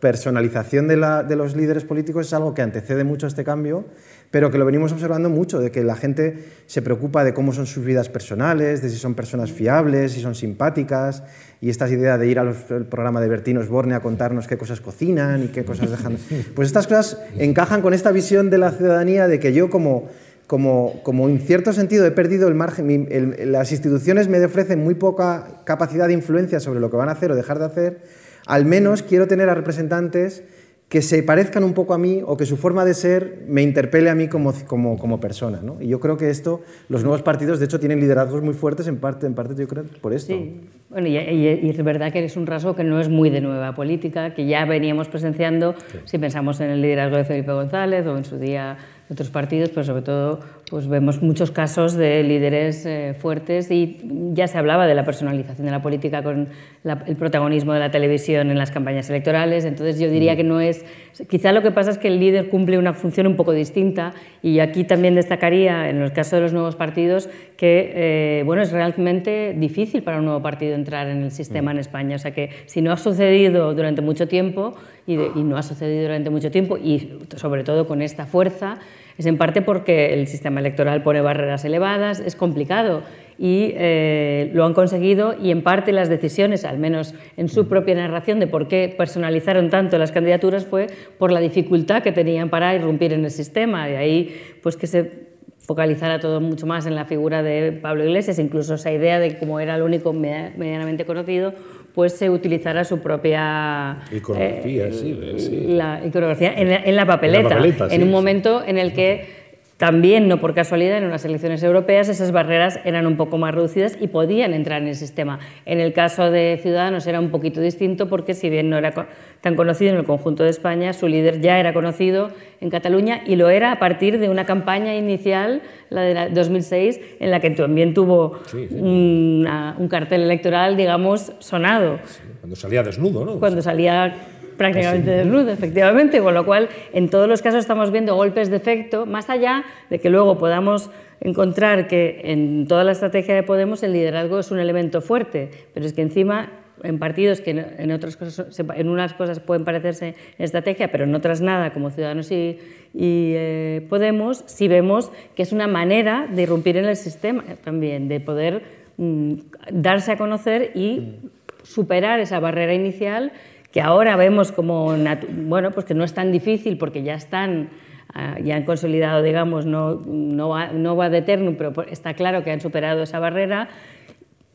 personalización de, los líderes políticos es algo que antecede mucho a este cambio pero que lo venimos observando mucho, de que la gente se preocupa de cómo son sus vidas personales, de si son personas fiables, si son simpáticas, y esta idea de ir al programa de Bertino Osborne a contarnos qué cosas cocinan y qué cosas dejan... Pues estas cosas encajan con esta visión de la ciudadanía de que yo como, como, como en cierto sentido he perdido el margen, las instituciones me ofrecen muy poca capacidad de influencia sobre lo que van a hacer o dejar de hacer, al menos quiero tener a representantes que se parezcan un poco a mí o que su forma de ser me interpele a mí como, como, como persona. ¿no? Y yo creo que esto, los nuevos partidos, de hecho, tienen liderazgos muy fuertes en parte, en parte yo creo, por esto. Sí, bueno, y, es verdad que es un rasgo que no es muy de nueva política, que ya veníamos presenciando, si pensamos en el liderazgo de Felipe González o en su día otros partidos, pero sobre todo pues vemos muchos casos de líderes eh, fuertes y ya se hablaba de la personalización de la política con el protagonismo de la televisión en las campañas electorales, entonces yo diría mm. que no es, quizá lo que pasa es que el líder cumple una función un poco distinta y aquí también destacaría en el caso de los nuevos partidos que eh, bueno, es realmente difícil para un nuevo partido entrar en el sistema en mm. España, o sea que si no ha sucedido durante mucho tiempo y, y no ha sucedido durante mucho tiempo y sobre todo con esta fuerza, es en parte porque el sistema electoral pone barreras elevadas, es complicado y eh, lo han conseguido y en parte las decisiones, al menos en su propia narración de por qué personalizaron tanto las candidaturas fue por la dificultad que tenían para irrumpir en el sistema. De ahí pues que se focalizara todo mucho más en la figura de Pablo Iglesias, incluso esa idea de como era el único medianamente conocido, pues se utilizara su propia iconografía, sí, La iconografía en la, papeleta, en, un momento en el que también, no por casualidad, en unas elecciones europeas esas barreras eran un poco más reducidas y podían entrar en el sistema. En el caso de Ciudadanos era un poquito distinto porque si bien no era tan conocido en el conjunto de España, su líder ya era conocido en Cataluña y lo era a partir de una campaña inicial, la de 2006, en la que también tuvo Un, cartel electoral, digamos, sonado. cuando salía desnudo, ¿no? Cuando salía prácticamente desnudo, efectivamente, con lo cual en todos los casos estamos viendo golpes de efecto, más allá de que luego podamos encontrar que en toda la estrategia de Podemos el liderazgo es un elemento fuerte, pero es que encima en partidos que en, otras cosas, en unas cosas pueden parecerse estrategia, pero en otras nada, como Ciudadanos y, eh, Podemos, si vemos que es una manera de irrumpir en el sistema también, de poder mm, darse a conocer y superar esa barrera inicial que ahora vemos como, bueno, pues que no es tan difícil porque ya están ah, ya han consolidado, digamos, no, no, va, no va de eterno, pero está claro que han superado esa barrera,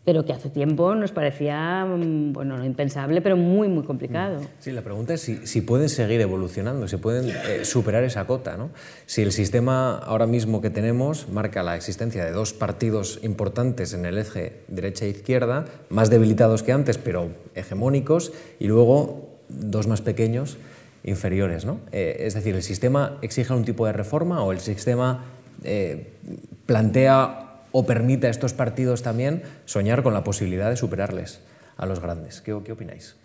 pero que hace tiempo nos parecía, mm, bueno, no impensable, pero muy, muy complicado. Sí, la pregunta es si, si pueden seguir evolucionando, si pueden eh, superar esa cota. ¿no? Si el sistema ahora mismo que tenemos marca la existencia de dos partidos importantes en el eje derecha e izquierda, más debilitados que antes, pero hegemónicos, y luego dos más pequeños, inferiores. ¿no? Eh, es decir, ¿el sistema exige un tipo de reforma o el sistema eh, plantea o permite a estos partidos también soñar con la posibilidad de superarles a los grandes. ¿Qué, qué opináis?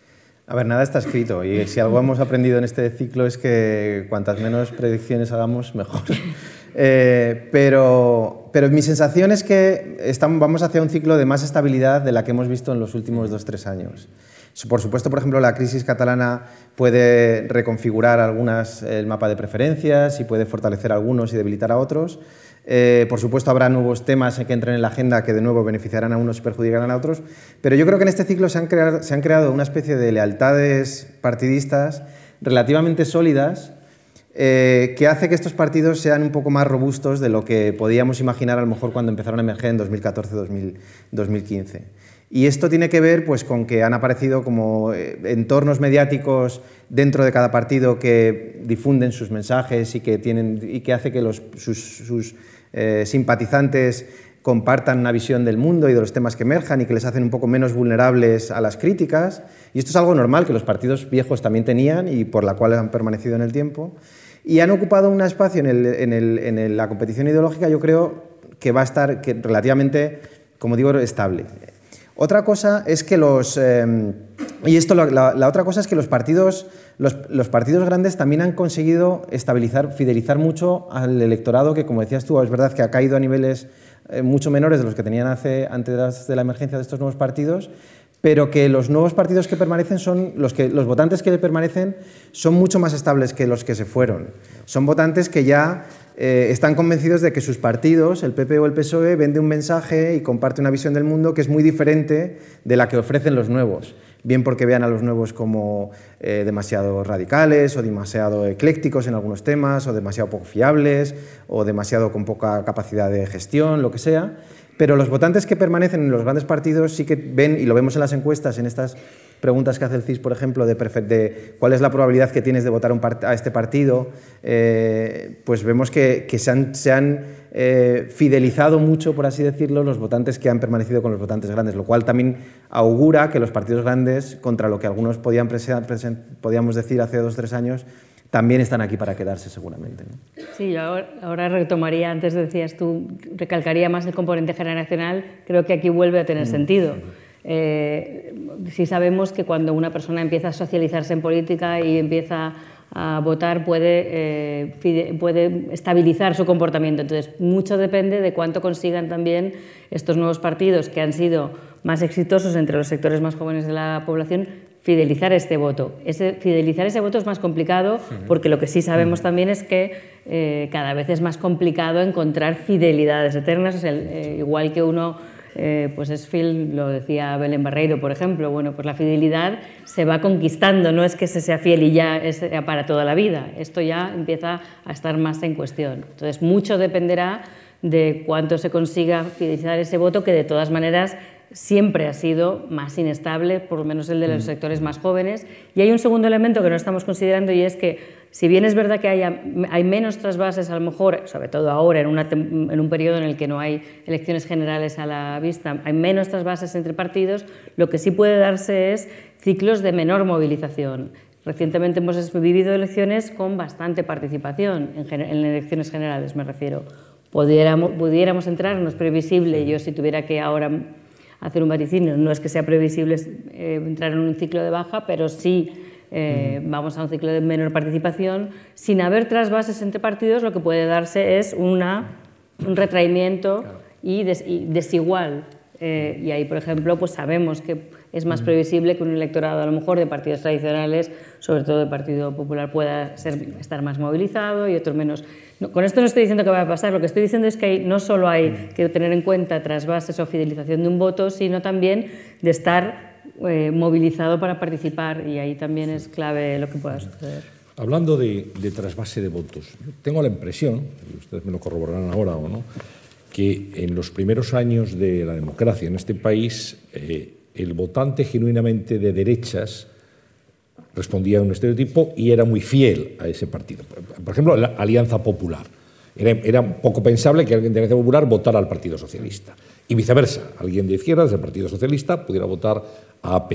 A ver, nada está escrito y si algo hemos aprendido en este ciclo es que cuantas menos predicciones hagamos, mejor. Eh, pero, pero mi sensación es que estamos, vamos hacia un ciclo de más estabilidad de la que hemos visto en los últimos dos, tres años. Por supuesto, por ejemplo, la crisis catalana puede reconfigurar algunas, el mapa de preferencias y puede fortalecer a algunos y debilitar a otros, eh, por supuesto, habrá nuevos temas que entren en la agenda que de nuevo beneficiarán a unos y perjudicarán a otros, pero yo creo que en este ciclo se han creado, se han creado una especie de lealtades partidistas relativamente sólidas eh, que hace que estos partidos sean un poco más robustos de lo que podíamos imaginar a lo mejor cuando empezaron a emerger en 2014-2015. Y esto tiene que ver pues, con que han aparecido como eh, entornos mediáticos dentro de cada partido que difunden sus mensajes y que, tienen, y que hace que los, sus eh, simpatizantes compartan una visión del mundo y de los temas que emerjan y que les hacen un poco menos vulnerables a las críticas. Y esto es algo normal que los partidos viejos también tenían y por la cual han permanecido en el tiempo. Y han ocupado un espacio en, la competición ideológica, yo creo que va a estar relativamente, como digo, estable. Otra cosa es que los... Eh, y esto, la, otra cosa es que los partidos, los, partidos grandes también han conseguido estabilizar, fidelizar mucho al electorado, que como decías tú, es verdad que ha caído a niveles eh, mucho menores de los que tenían hace, antes de la emergencia de estos nuevos partidos, pero que los nuevos partidos que permanecen son, los, que, los votantes que permanecen son mucho más estables que los que se fueron. Son votantes que ya eh, están convencidos de que sus partidos, el PP o el PSOE, vende un mensaje y comparte una visión del mundo que es muy diferente de la que ofrecen los nuevos. Bien porque vean a los nuevos como eh, demasiado radicales o demasiado eclécticos en algunos temas, o demasiado poco fiables, o demasiado con poca capacidad de gestión, lo que sea. Pero los votantes que permanecen en los grandes partidos sí que ven, y lo vemos en las encuestas, en estas preguntas que hace el CIS, por ejemplo, de, cuál es la probabilidad que tienes de votar a este partido, eh, pues vemos que, se han, eh, fidelizado mucho, por así decirlo, los votantes que han permanecido con los votantes grandes, lo cual también augura que los partidos grandes, contra lo que algunos podíamos decir hace dos o tres años, también están aquí para quedarse seguramente. Sí, yo ahora, retomaría, antes decías tú, recalcaría más el componente generacional, creo que aquí vuelve a tener mm. sentido. Eh, si sabemos que cuando una persona empieza a socializarse en política y empieza a votar puede, eh, puede estabilizar su comportamiento. Entonces, mucho depende de cuánto consigan también estos nuevos partidos que han sido más exitosos entre los sectores más jóvenes de la población fidelizar este voto. Ese, fidelizar ese voto es más complicado porque lo que sí sabemos también es que eh, cada vez es más complicado encontrar fidelidades eternas, eh, igual que uno, eh, pues es Phil, lo decía Belén Barreiro, por ejemplo, bueno, pues la fidelidad se va conquistando, no es que se sea fiel y ya es para toda la vida, esto ya empieza a estar más en cuestión. Entonces, mucho dependerá de cuánto se consiga fidelizar ese voto, que de todas maneras siempre ha sido más inestable, por lo menos el de los mm. sectores más jóvenes. Y hay un segundo elemento que no estamos considerando y es que, si bien es verdad que hay menos trasvases, a lo mejor, sobre todo ahora, en, en, un periodo en el que no hay elecciones generales a la vista, hay menos trasvases entre partidos, lo que sí puede darse es ciclos de menor movilización. Recientemente hemos vivido elecciones con bastante participación, en, en elecciones generales me refiero. Pudiéramos, pudiéramos entrar, no es previsible, yo si tuviera que ahora hacer un vaticinio. No es que sea previsible eh, entrar en un ciclo de baja, pero sí eh, vamos a un ciclo de menor participación, sin haber trasvases entre partidos, lo que puede darse es una, un retraimiento y, desigual. Eh, y ahí, por ejemplo, pues sabemos que es más previsible que un electorado, a lo mejor, de partidos tradicionales, sobre todo del Partido Popular, pueda ser, estar más movilizado y otros menos. con esto no estoy diciendo que va a pasar, lo que estoy diciendo es que no solo hay que tener en cuenta trasvases o fidelización de un voto, sino también de estar eh, movilizado para participar y ahí también es clave lo que pueda suceder. Hablando de, trasvase de votos, tengo la impresión, y ustedes me lo corroborarán ahora o no, que en los primeros años de la democracia en este país eh, el votante genuinamente de derechas respondía a un estereotipo y era muy fiel a ese partido. Por ejemplo, la Alianza Popular. Era, poco pensable que alguien de Alianza Popular votara al Partido Socialista. Y viceversa, alguien de izquierdas del Partido Socialista pudiera votar a AP.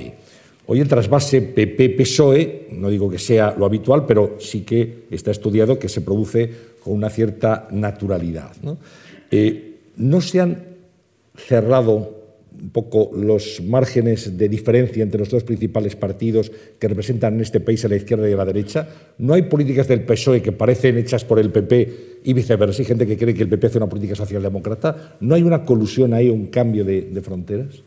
Hoy el trasvase PP-PSOE, no digo que sea lo habitual, pero sí que está estudiado que se produce con una cierta naturalidad. ¿no? Eh, no se han cerrado un poco los márgenes de diferencia entre los dos principales partidos que representan en este país a la izquierda y a la derecha. No hay políticas del PSOE que parecen hechas por el PP y viceversa. Hay gente que cree que el PP hace una política socialdemócrata. ¿No hay una colusión ahí, un cambio de, fronteras?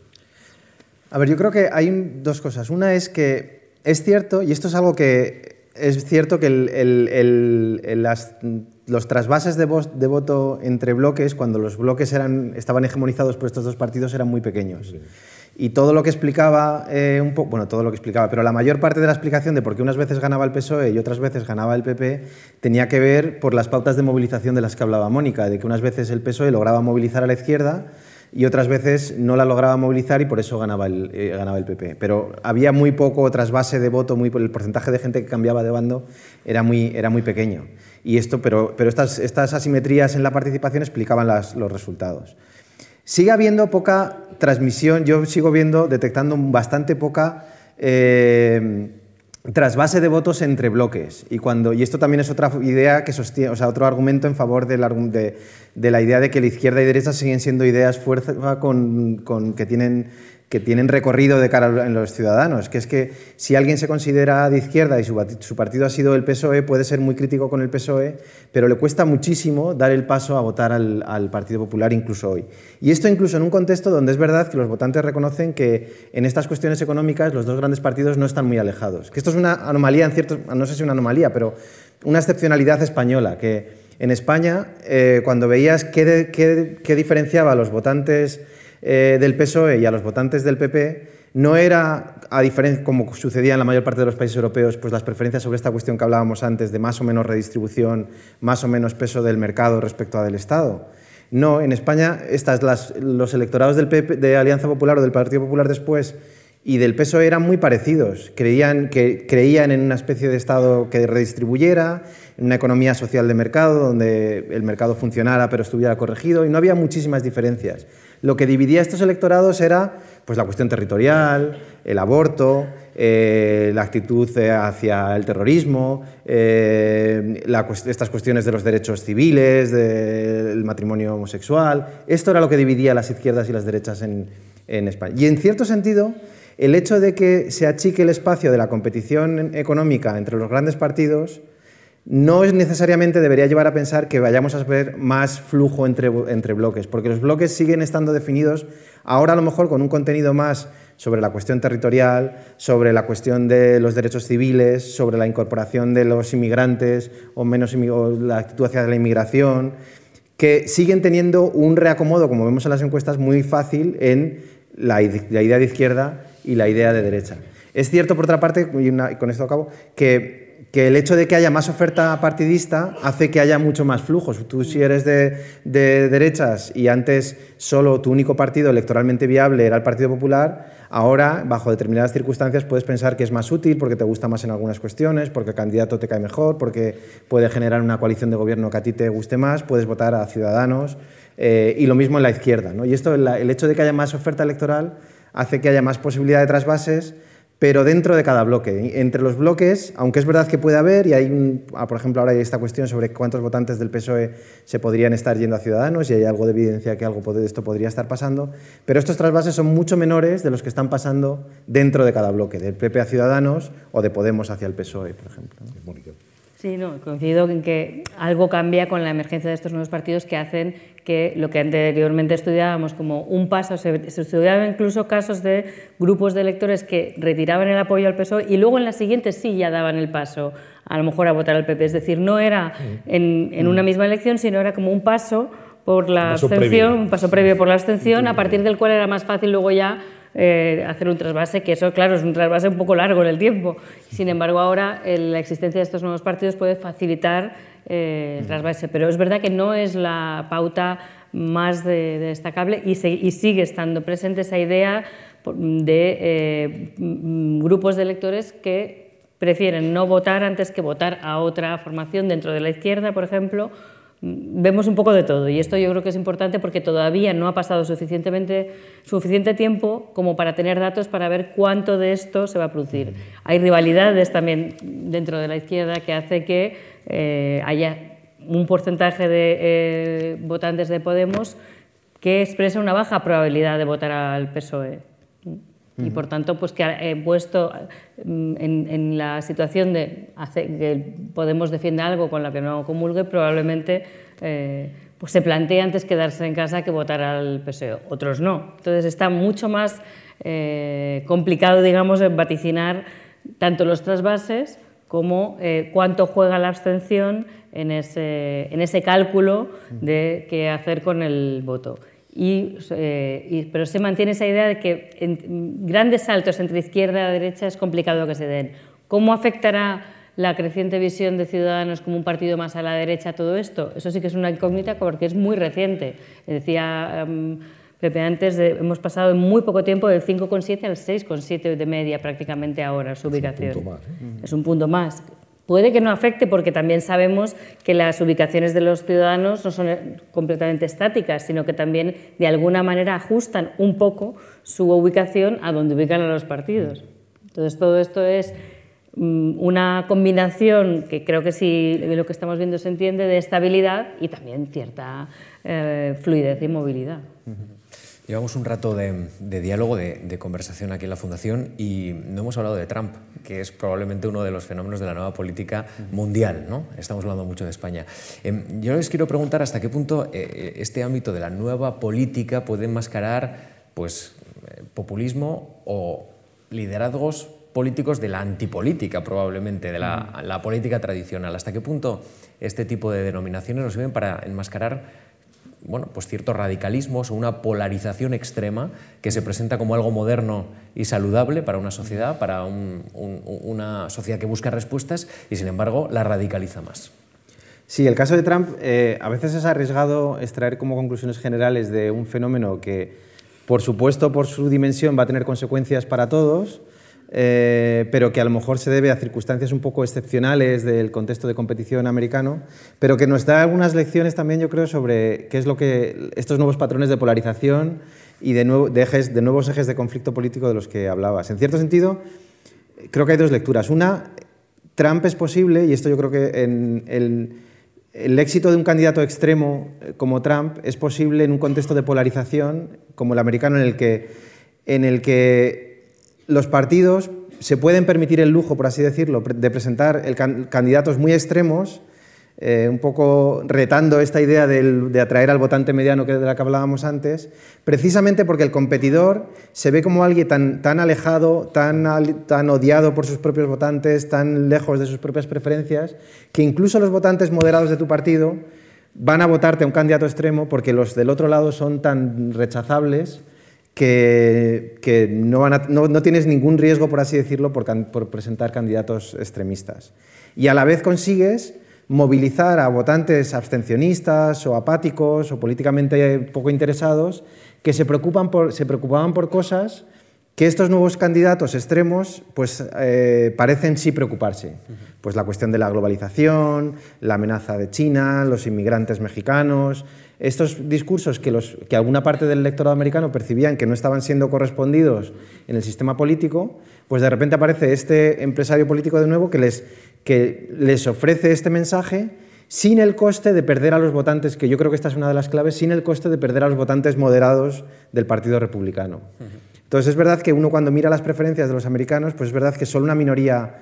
A ver, yo creo que hay dos cosas. Una es que es cierto, y esto es algo que es cierto que las los trasvases de, voto entre bloques, cuando los bloques eran, estaban hegemonizados por estos dos partidos, eran muy pequeños. Y todo lo que explicaba, eh, un poco, bueno, todo lo que explicaba, pero la mayor parte de la explicación de por qué unas veces ganaba el PSOE y otras veces ganaba el PP tenía que ver por las pautas de movilización de las que hablaba Mónica, de que unas veces el PSOE lograba movilizar a la izquierda y otras veces no la lograba movilizar y por eso ganaba el, eh, ganaba el PP. Pero había muy poco trasvase de voto, muy, el porcentaje de gente que cambiaba de bando era muy, era muy pequeño. Y esto, pero, pero estas, estas asimetrías en la participación explicaban los resultados. Sigue habiendo poca transmisión, yo sigo viendo, detectando bastante poca eh, trasvase de votos entre bloques. Y, cuando, y esto también es otra idea que sostiene, o sea, otro argumento en favor de, de, la idea de que la izquierda y derecha siguen siendo ideas fuerza con, con, que tienen que tienen recorrido de cara a los ciudadanos, que es que si alguien se considera de izquierda y su, partido ha sido el PSOE, puede ser muy crítico con el PSOE, pero le cuesta muchísimo dar el paso a votar al, Partido Popular incluso hoy. Y esto incluso en un contexto donde es verdad que los votantes reconocen que en estas cuestiones económicas los dos grandes partidos no están muy alejados. Que esto es una anomalía, en ciertos, no sé si una anomalía, pero una excepcionalidad española, que en España, eh, cuando veías qué, qué diferenciaba a los votantes eh, del PSOE y a los votantes del PP no era, a diferencia, como sucedía en la mayor parte de los países europeos, pues las preferencias sobre esta cuestión que hablábamos antes de más o menos redistribución, más o menos peso del mercado respecto a del Estado. No, en España estas, los electorados del PP, de Alianza Popular o del Partido Popular después y del PSOE eran muy parecidos. Creían, que, creían en una especie de Estado que redistribuyera, en una economía social de mercado, donde el mercado funcionara pero estuviera corregido, y no había muchísimas diferencias. Lo que dividía estos electorados era pues, la cuestión territorial, el aborto, eh, la actitud eh, hacia el terrorismo, eh, estas cuestiones de los derechos civiles, del matrimonio homosexual. Esto era lo que dividía las izquierdas y las derechas en, en España. Y en cierto sentido, el hecho de que se achique el espacio de la competición económica entre los grandes partidos no es necesariamente debería llevar a pensar que vayamos a ver más flujo entre, entre, bloques, porque los bloques siguen estando definidos ahora a lo mejor con un contenido más sobre la cuestión territorial, sobre la cuestión de los derechos civiles, sobre la incorporación de los inmigrantes o menos la actitud hacia la inmigración, que siguen teniendo un reacomodo, como vemos en las encuestas, muy fácil en la, la idea de izquierda y la idea de derecha. Es cierto, por otra parte, y con esto acabo, que que el hecho de que haya más oferta partidista hace que haya mucho más flujos. Tú si eres de, derechas y antes solo tu único partido electoralmente viable era el Partido Popular, ahora, bajo determinadas circunstancias, puedes pensar que es más útil porque te gusta más en algunas cuestiones, porque el candidato te cae mejor, porque puede generar una coalición de gobierno que a ti te guste más, puedes votar a Ciudadanos eh, y lo mismo en la izquierda. Y esto, el hecho de que haya más oferta electoral hace que haya más posibilidad de trasvases pero dentro de cada bloque. Entre los bloques, aunque es verdad que puede haber, y hay, ah, por ejemplo, ahora hay esta cuestión sobre cuántos votantes del PSOE se podrían estar yendo a Ciudadanos, y hay algo de evidencia que algo de esto podría estar pasando, pero estos trasvases son mucho menores de los que están pasando dentro de cada bloque, del PP a Ciudadanos o de Podemos hacia el PSOE, por ejemplo. Sí, no, coincido en que algo cambia con la emergencia de estos nuevos partidos que hacen que lo que anteriormente estudiábamos como un paso, se, estudiaban incluso casos de grupos de electores que retiraban el apoyo al PSOE y luego en la siguiente sí ya daban el paso a lo mejor a votar al PP. Es decir, no era en, en una misma elección, sino era como un paso por la abstención, un paso previo por la abstención, a partir del cual era más fácil luego ya eh, hacer un trasvase, que eso, claro, es un trasvase un poco largo en el tiempo. Sin embargo, ahora la existencia de estos nuevos partidos puede facilitar eh, el trasvase, pero es verdad que no es la pauta más destacable y, sigue estando presente esa idea de eh, grupos de electores que prefieren no votar antes que votar a otra formación dentro de la izquierda, por ejemplo, vemos un poco de todo y esto yo creo que es importante porque todavía no ha pasado suficientemente, suficiente tiempo como para tener datos para ver cuánto de esto se va a producir. Hay rivalidades también dentro de la izquierda que hace que eh, haya un porcentaje de eh, votantes de Podemos que expresa una baja probabilidad de votar al PSOE. Y por tanto, pues que he puesto mm, en, la situación de que Podemos defiende algo con lo que no comulgue, probablemente eh, pues se plantea antes quedarse en casa que votar al PSOE. Otros no. Entonces está mucho más eh, complicado, digamos, vaticinar tanto los trasvases como eh, cuánto juega la abstención en ese, en ese cálculo de qué hacer con el voto. Eh, y, pero se mantiene esa idea de que en, grandes saltos entre izquierda y derecha es complicado que se den. ¿Cómo afectará la creciente visión de Ciudadanos como un partido más a la derecha todo esto? Eso sí que es una incógnita porque es muy reciente. Decía um, Pepe antes, hemos pasado en muy poco tiempo del 5,7 al 6,7 de media prácticamente ahora su ubicación. Es un punto más. ¿eh? Es un punto más. Puede que no afecte porque también sabemos que las ubicaciones de los ciudadanos no son completamente estáticas, sino que también de alguna manera ajustan un poco su ubicación a donde ubican a los partidos. Entonces todo esto es mm, una combinación que creo que si lo que estamos viendo se entiende de estabilidad y también cierta eh, fluidez y movilidad. Llevamos un rato de, diálogo, de, conversación aquí en la Fundación y no hemos hablado de Trump, que es probablemente uno de los fenómenos de la nueva política mundial. ¿no? Estamos hablando mucho de España. Em, yo les quiero preguntar hasta qué punto eh, eh, este ámbito de la nueva política puede enmascarar pues, eh, populismo o liderazgos políticos de la antipolítica, probablemente, de la, la política tradicional. ¿Hasta qué punto este tipo de denominaciones nos sirven para enmascarar bueno, pues ciertos radicalismos o una polarización extrema que se presenta como algo moderno y saludable para una sociedad, para una sociedad que busca respuestas y sin embargo la radicaliza más. Sí, el caso de Trump eh, a veces es arriesgado extraer como conclusiones generales de un fenómeno que, por supuesto, por su dimensión va a tener consecuencias para todos, eh, pero que a lo mejor se debe a circunstancias un poco excepcionales del contexto de competición americano, pero que nos da algunas lecciones también, yo creo, sobre qué es lo que estos nuevos patrones de polarización y de, ejes, de nuevos ejes de conflicto político de los que hablabas. En cierto sentido, creo que hay dos lecturas. Una, Trump es posible, y esto yo creo que en el, el éxito de un candidato extremo eh, como Trump es posible en un contexto de polarización como el americano en el que, en el que los partidos se pueden permitir el lujo, por así decirlo, de presentar candidatos muy extremos, eh, un poco retando esta idea de atraer al votante mediano que de la que hablábamos antes, precisamente porque el competidor se ve como alguien tan, alejado, tan, tan odiado por sus propios votantes, tan lejos de sus propias preferencias, que incluso los votantes moderados de tu partido van a votarte a un candidato extremo porque los del otro lado son tan rechazables que, no, tienes ningún riesgo, por así decirlo, por, presentar candidatos extremistas. Y a la vez consigues movilizar a votantes abstencionistas o apáticos o políticamente poco interesados que se, preocupan por, se preocupaban por cosas que estos nuevos candidatos extremos pues, eh, parecen sí preocuparse. Pues la cuestión de la globalización, la amenaza de China, los inmigrantes mexicanos, estos discursos que, los, que alguna parte del electorado americano percibían que no estaban siendo correspondidos en el sistema político, pues de repente aparece este empresario político de nuevo que les, que les ofrece este mensaje sin el coste de perder a los votantes, que yo creo que esta es una de las claves, sin el coste de perder a los votantes moderados del Partido Republicano. Entonces es verdad que uno cuando mira las preferencias de los americanos, pues es verdad que solo una minoría,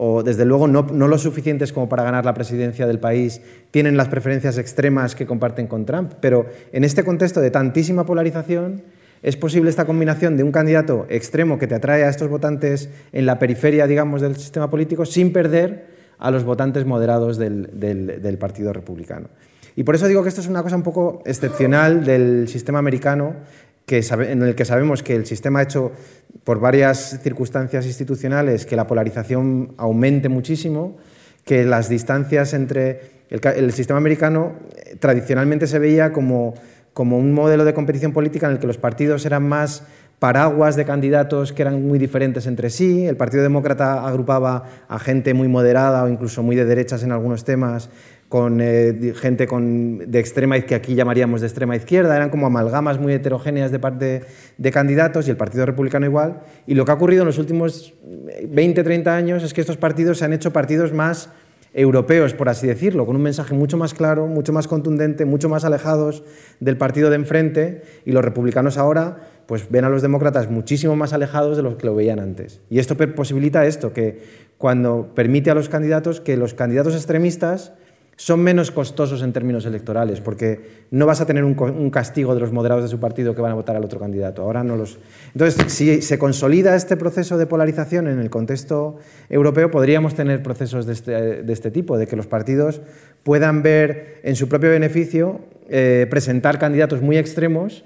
o desde luego no, lo suficientes como para ganar la presidencia del país, tienen las preferencias extremas que comparten con Trump. Pero en este contexto de tantísima polarización, es posible esta combinación de un candidato extremo que te atrae a estos votantes en la periferia, digamos, del sistema político, sin perder a los votantes moderados del Partido Republicano. Y por eso digo que esto es una cosa un poco excepcional del sistema americano en el que sabemos que el sistema ha hecho por varias circunstancias institucionales que la polarización aumente muchísimo, que las distancias entre el, sistema americano eh, tradicionalmente se veía como, como un modelo de competición política en el que los partidos eran más paraguas de candidatos que eran muy diferentes entre sí. El Partido Demócrata agrupaba a gente muy moderada o incluso muy de derechas en algunos temas con eh, gente con, de extrema que aquí llamaríamos de extrema izquierda, eran como amalgamas muy heterogéneas de parte de candidatos y el Partido Republicano igual. Y lo que ha ocurrido en los últimos 20, 30 años es que estos partidos se han hecho partidos más europeos, por así decirlo, con un mensaje mucho más claro, mucho más contundente, mucho más alejados del partido de enfrente y los republicanos ahora pues ven a los demócratas muchísimo más alejados de los que lo veían antes. Y esto posibilita esto, que cuando permite a los candidatos que los candidatos extremistas son menos costosos en términos electorales, porque no vas a tener un, castigo de los moderados de su partido que van a votar al otro candidato. Ahora no los. Entonces, si se consolida este proceso de polarización en el contexto europeo, podríamos tener procesos de este, este tipo, de que los partidos puedan ver en su propio beneficio eh, presentar candidatos muy extremos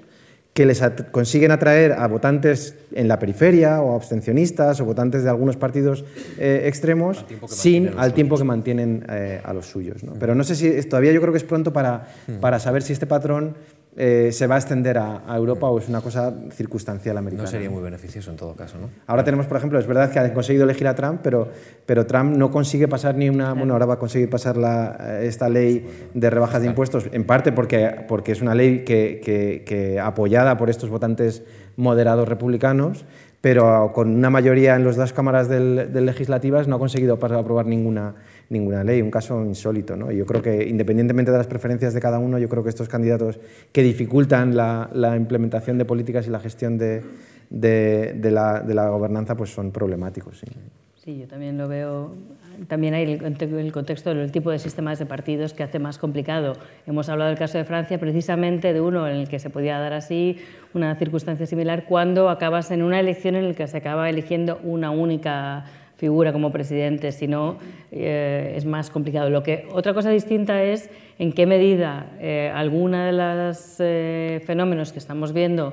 que les consiguen atraer a votantes en la periferia o abstencionistas o votantes de algunos partidos eh, extremos al sin al tiempo que mantienen eh, a los suyos. ¿no? Pero no sé si todavía yo creo que es pronto para, hmm. para saber si este patrón eh, se va a extender a, Europa o es una cosa circunstancial americana. No sería muy beneficioso en todo caso, ¿no? Ahora tenemos, por ejemplo, es verdad que han conseguido elegir a Trump, pero, pero Trump no consigue pasar ni una... Bueno, ahora va a conseguir pasar la, esta ley de rebajas de impuestos, en parte porque, porque es una ley que, que, apoyada por estos votantes moderados republicanos, pero con una mayoría en las dos cámaras del, del legislativas no ha conseguido aprobar ninguna ninguna ley, un caso insólito. ¿no? yo creo que, independientemente de las preferencias de cada uno, yo creo que estos candidatos que dificultan la, implementación de políticas y la gestión de, la, gobernanza pues son problemáticos. Sí. yo también lo veo. También hay el contexto del tipo de sistemas de partidos que hace más complicado. Hemos hablado del caso de Francia, precisamente de uno en el que se podía dar así una circunstancia similar cuando acabas en una elección en la que se acaba eligiendo una única figura como presidente, si no eh, es más complicado. Lo que, otra cosa distinta es en qué medida eh, alguna de los eh, fenómenos que estamos viendo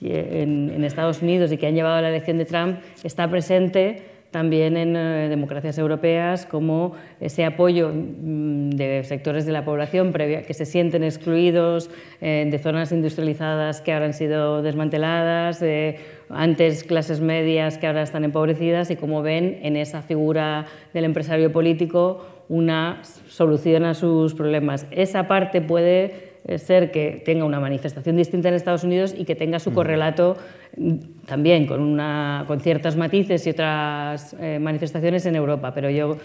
en, en, Estados Unidos y que han llevado a la elección de Trump está presente también en democracias europeas, como ese apoyo mm, de sectores de la población previa, que se sienten excluidos de zonas industrializadas que ahora han sido desmanteladas, antes clases medias que ahora están empobrecidas y como ven en esa figura del empresario político una solución a sus problemas. Esa parte puede eh, ser que tenga una manifestación distinta en Estados Unidos y que tenga su correlato mm, también con, una, con ciertos matices y otras eh, manifestaciones en Europa, pero yo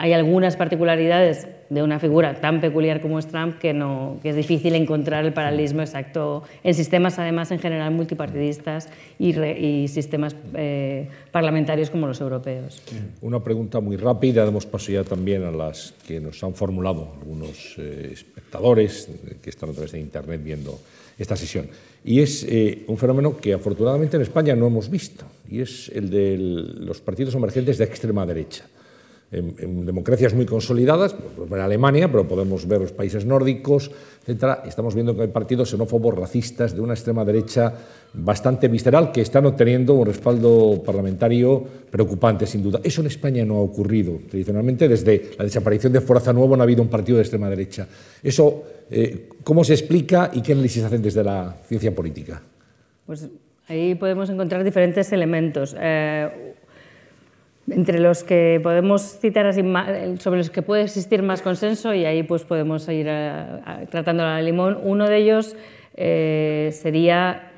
hay algunas particularidades de una figura tan peculiar como es Trump que, no, que es difícil encontrar el paralelismo exacto en sistemas, además, en general multipartidistas y, sistemas eh, parlamentarios como los europeos. Una pregunta muy rápida, damos paso ya también a las que nos han formulado algunos eh, espectadores que están a través de Internet viendo esta sesión. Y es eh, un fenómeno que afortunadamente en España no hemos visto, y es el de los partidos emergentes de extrema derecha en, democracias muy consolidadas, en Alemania, pero podemos ver los países nórdicos, etc. Estamos viendo que hay partidos xenófobos, racistas, de una extrema derecha bastante visceral, que están obteniendo un respaldo parlamentario preocupante, sin duda. Eso en España no ha ocurrido. Tradicionalmente, desde la desaparición de Fuerza Nueva, no ha habido un partido de extrema derecha. Eso, eh, ¿cómo se explica y qué análisis hacen desde la ciencia política? Pues Ahí podemos encontrar diferentes elementos. Eh, entre los que podemos citar así, sobre los que puede existir más consenso y ahí pues podemos ir tratando a limón. Uno de ellos eh, sería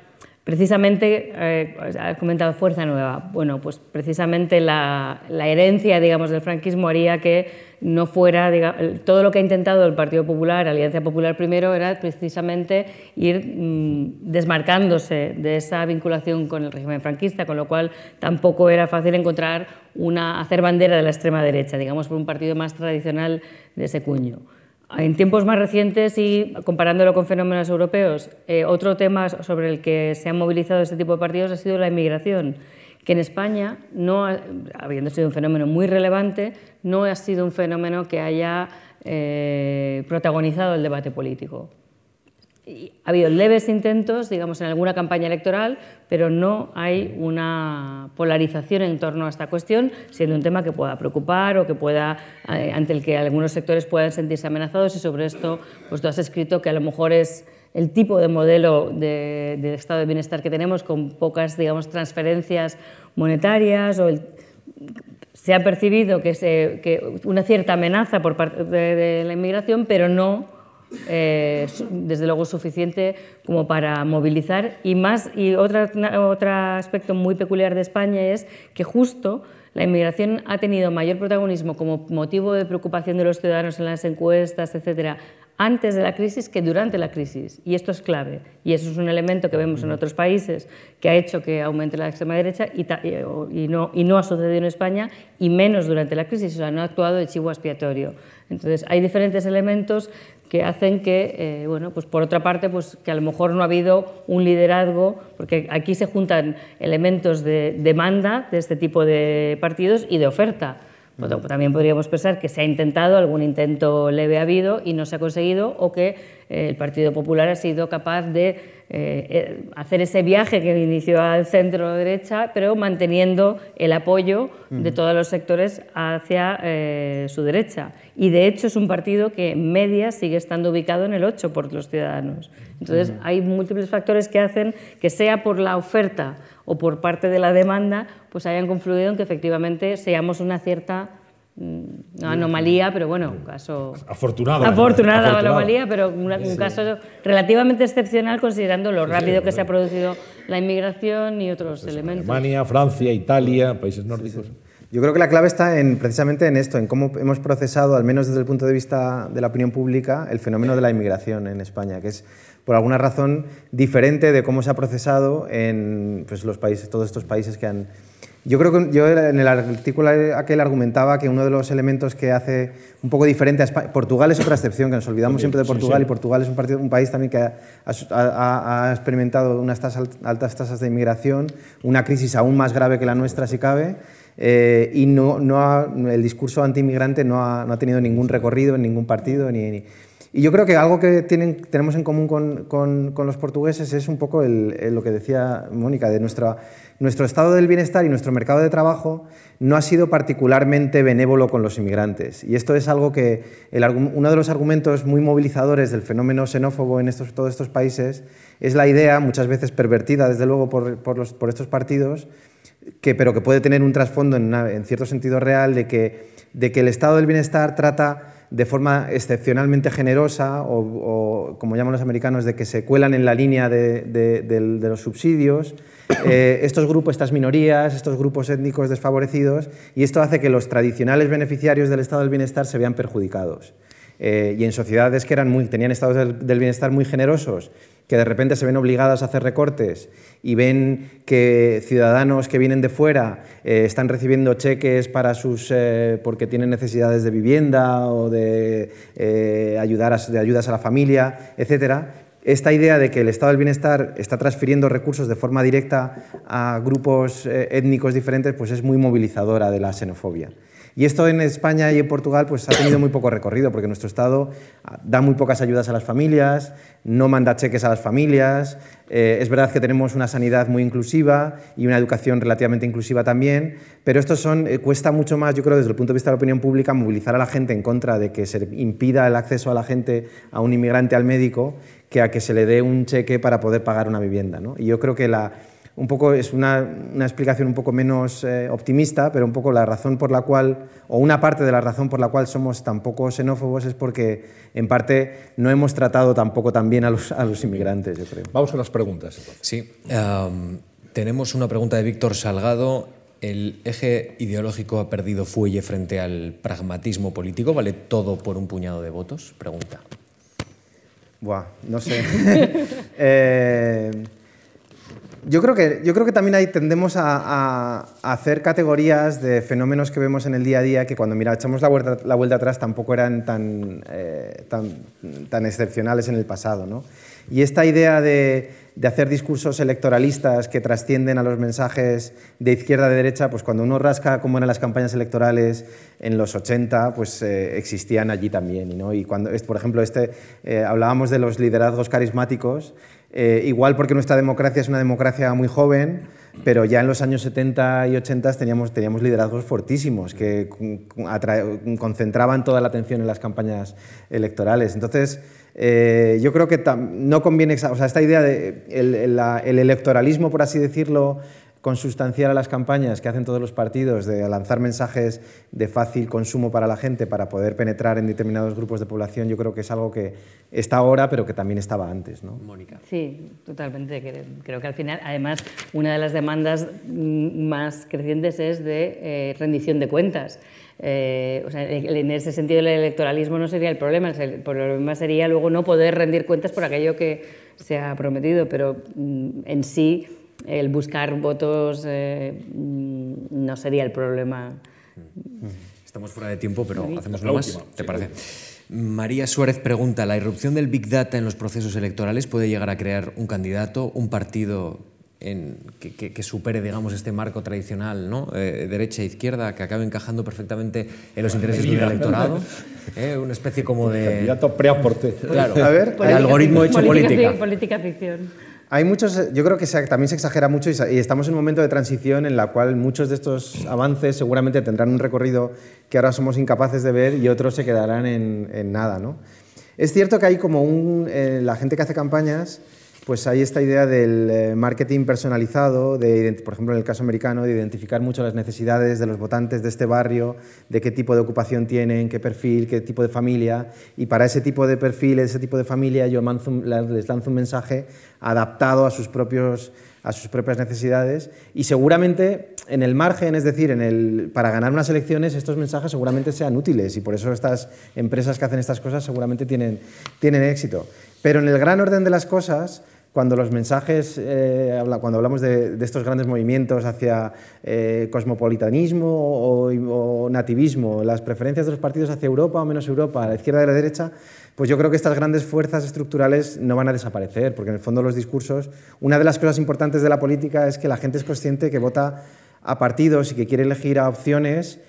Precisamente, eh, ha comentado Fuerza Nueva. Bueno, pues precisamente la, herencia, digamos, del franquismo haría que no fuera, todo lo que ha intentado el Partido Popular, Alianza Popular primero, era precisamente ir mm, desmarcándose de esa vinculación con el régimen franquista, con lo cual tampoco era fácil encontrar una, hacer bandera de la extrema derecha, digamos, por un partido más tradicional de ese cuño. En tiempos más recientes y comparándolo con fenómenos europeos, eh, otro tema sobre el que se han movilizado este tipo de partidos ha sido la inmigración, que en España, no habiendo sido un fenómeno muy relevante, no ha sido un fenómeno que haya eh, protagonizado el debate político ha habido leves intentos, digamos, en alguna campaña electoral, pero no hay una polarización en torno a esta cuestión, siendo un tema que pueda preocupar o que pueda, eh, ante el que algunos sectores puedan sentirse amenazados. Y sobre esto, pues tú has escrito que a lo mejor es el tipo de modelo de, estado de bienestar que tenemos, con pocas, digamos, transferencias monetarias o se ha percibido que, se, una cierta amenaza por parte de la inmigración, pero no eh, desde luego suficiente como para movilizar. Y más, y otra, otro aspecto muy peculiar de España es que justo la inmigración ha tenido mayor protagonismo como motivo de preocupación de los ciudadanos en las encuestas, etcétera, antes de la crisis que durante la crisis. Y esto es clave. Y eso es un elemento que vemos en otros países que ha hecho que aumente la extrema derecha y, y, no, y no ha sucedido en España y menos durante la crisis. O sea, no ha actuado de chivo expiatorio. Entonces, hay diferentes elementos que hacen que, eh, bueno, pues por otra parte, pues que a lo mejor no ha habido un liderazgo, porque aquí se juntan elementos de demanda de este tipo de partidos y de oferta. También podríamos pensar que se ha intentado, algún intento leve ha habido y no se ha conseguido, o que eh, el Partido Popular ha sido capaz de eh, eh, hacer ese viaje que inició al centro derecha, pero manteniendo el apoyo de todos los sectores hacia su derecha. Y de hecho es un partido que en media sigue estando ubicado en el 8 por los ciudadanos. Entonces hay múltiples factores que hacen que sea por la oferta o por parte de la demanda, pues hayan confluido en que efectivamente seamos una cierta anomalía, pero bueno, un caso... Afortunada. Afortunada, anomalía, pero un, caso relativamente excepcional considerando lo rápido que se ha producido la inmigración y otros pues elementos. Alemania, Francia, Italia, países nórdicos. Yo creo que la clave está en, precisamente en esto, en cómo hemos procesado, al menos desde el punto de vista de la opinión pública, el fenómeno de la inmigración en España, que es por alguna razón diferente de cómo se ha procesado en pues, los países, todos estos países que han... Yo creo que yo en el artículo aquel argumentaba que uno de los elementos que hace un poco diferente a España, Portugal es otra excepción, que nos olvidamos siempre de Portugal y Portugal es un, un, país también que ha, experimentado unas altas tasas de inmigración, una crisis aún más grave que la nuestra si cabe, eh, y no, no el discurso anti-inmigrante no ha, no ha, tenido ningún recorrido en ningún partido ni y yo creo que algo que tenemos en común con, los portugueses es un poco lo que decía Mónica, de nuestra, nuestro estado del bienestar y nuestro mercado de trabajo no ha sido particularmente benévolo con los inmigrantes. Y esto es algo que uno de los argumentos muy movilizadores del fenómeno xenófobo en estos, todos estos países es la idea, muchas veces pervertida desde luego por, por estos partidos, que, pero que puede tener un trasfondo en, en cierto sentido real de que, de que el estado del bienestar trata de forma excepcionalmente generosa o, como llaman los americanos, de que se cuelan en la línea de, los subsidios, eh, estos grupos, estas minorías, estos grupos étnicos desfavorecidos, y esto hace que los tradicionales beneficiarios del estado del bienestar se vean perjudicados. Eh, y en sociedades que eran muy, tenían estados del bienestar muy generosos que de repente se ven obligadas a hacer recortes y ven que ciudadanos que vienen de fuera eh, están recibiendo cheques para sus, eh, porque tienen necesidades de vivienda o de, eh, ayudar de ayudas a la familia, etc. Esta idea de que el estado del bienestar está transfiriendo recursos de forma directa a grupos étnicos diferentes pues es muy movilizadora de la xenofobia. Y esto en España y en Portugal pues, ha tenido muy poco recorrido, porque nuestro Estado ah, da muy pocas ayudas a las familias, no manda cheques a las familias, eh, es verdad que tenemos una sanidad muy inclusiva y una educación relativamente inclusiva también, pero esto son, eh, cuesta mucho más, yo creo, desde el punto de vista de la opinión pública, movilizar a la gente en contra de que se impida el acceso a la gente, a un inmigrante al médico, que a que se le dé un cheque para poder pagar una vivienda. ¿no? Y yo creo que la un poco es una, una explicación un poco menos eh, optimista, pero un poco la razón por la cual, o una parte de la razón por la cual somos tan poco xenófobos es porque, en parte, no hemos tratado tampoco tan bien a los, a los inmigrantes, yo creo. Vamos con las preguntas. Entonces. Sí, um, tenemos una pregunta de Víctor Salgado. ¿El eje ideológico ha perdido fuelle frente al pragmatismo político? ¿Vale todo por un puñado de votos? Pregunta. Buah, no sé. eh, yo creo que, yo creo que también ahí tendemos a, a, hacer categorías de fenómenos que vemos en el día a día que cuando mira, echamos la vuelta, la vuelta atrás tampoco eran tan, eh, tan, tan, excepcionales en el pasado. ¿no? Y esta idea de, de, hacer discursos electoralistas que trascienden a los mensajes de izquierda a de derecha, pues cuando uno rasca cómo eran las campañas electorales en los 80, pues eh, existían allí también. ¿no? Y cuando, por ejemplo, este, eh, hablábamos de los liderazgos carismáticos, eh, igual porque nuestra democracia es una democracia muy joven, pero ya en los años 70 y 80 teníamos, teníamos liderazgos fortísimos que concentraban toda la atención en las campañas electorales. Entonces, eh, yo creo que no conviene, o sea, esta idea de el, el, el electoralismo, por así decirlo, consustancial a las campañas que hacen todos los partidos de lanzar mensajes de fácil consumo para la gente para poder penetrar en determinados grupos de población, yo creo que es algo que está ahora, pero que también estaba antes. ¿no? Mónica. Sí, totalmente. Creo que al final, además, una de las demandas más crecientes es de eh, rendición de cuentas. Eh, o sea, en ese sentido el electoralismo no sería el problema, el problema sería luego no poder rendir cuentas por aquello que se ha prometido, pero en sí el buscar votos eh, no sería el problema. Estamos fuera de tiempo, pero sí. hacemos una más, ¿te parece? María Suárez pregunta, ¿la irrupción del Big Data en los procesos electorales puede llegar a crear un candidato, un partido en, que, que, que, supere digamos, este marco tradicional, ¿no? eh, derecha-izquierda, que acabe encajando perfectamente en los intereses del electorado? ¿Eh? Una especie como de... Candidato preaporte. Claro, a ver, el algoritmo hecho política. Política ficción. Hay muchos, yo creo que también se exagera mucho y, y, estamos en un momento de transición en la cual muchos de estos avances seguramente tendrán un recorrido que ahora somos incapaces de ver y otros se quedarán en, nada. ¿no? Es cierto que hay como eh, la gente que hace campañas, pues hay esta idea del eh, marketing personalizado, por ejemplo en el caso americano, de identificar mucho las necesidades de los votantes de este barrio, de qué tipo de ocupación tienen, qué perfil, qué tipo de familia, y para ese tipo de perfil, ese tipo de familia, yo les lanzo un mensaje adaptado a sus, propios, a sus propias necesidades. Y seguramente en el margen, es decir, para ganar unas elecciones, estos mensajes seguramente sean útiles. Y por eso estas empresas que hacen estas cosas seguramente tienen, tienen éxito. Pero en el gran orden de las cosas, cuando los mensajes, eh, cuando hablamos de, estos grandes movimientos hacia eh, cosmopolitanismo o, o, nativismo, las preferencias de los partidos hacia Europa o menos Europa, a la izquierda y a la derecha, pues yo creo que estas grandes fuerzas estructurales no van a desaparecer, porque en el fondo los discursos, una de las cosas importantes de la política es que la gente es consciente que vota a partidos y que quiere elegir a opciones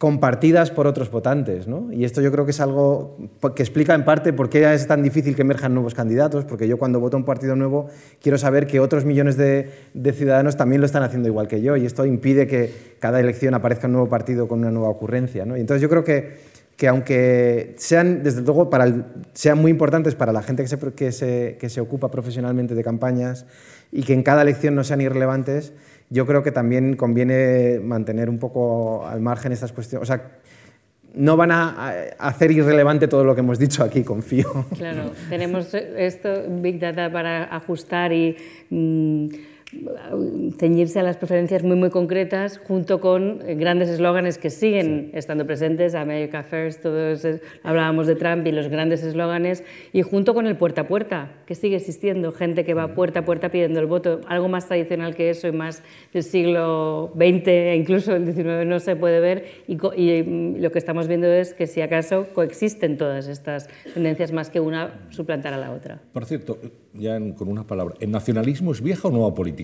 compartidas por otros votantes. ¿no? Y esto yo creo que es algo que explica en parte por qué es tan difícil que emerjan nuevos candidatos, porque yo cuando voto un partido nuevo quiero saber que otros millones de, de, ciudadanos también lo están haciendo igual que yo, y esto impide que cada elección aparezca un nuevo partido con una nueva ocurrencia. ¿no? Y entonces yo creo que, que aunque sean, desde luego, para el, sean muy importantes para la gente que se, que, se, que se ocupa profesionalmente de campañas y que en cada elección no sean irrelevantes, yo creo que también conviene mantener un poco al margen estas cuestiones. O sea, no van a hacer irrelevante todo lo que hemos dicho aquí, confío. Claro, tenemos esto, Big Data para ajustar y mmm, ceñirse a las preferencias muy, muy concretas, junto con grandes eslóganes que siguen sí. estando presentes, America First, todos hablábamos de Trump y los grandes eslóganes, y junto con el puerta a puerta, que sigue existiendo, gente que va puerta a puerta pidiendo el voto, algo más tradicional que eso y más del siglo XX e incluso el XIX no se puede ver, y, y lo que estamos viendo es que si acaso coexisten todas estas tendencias más que una suplantar a la otra. Por cierto, ya con una palabra, ¿el nacionalismo es vieja o nueva política?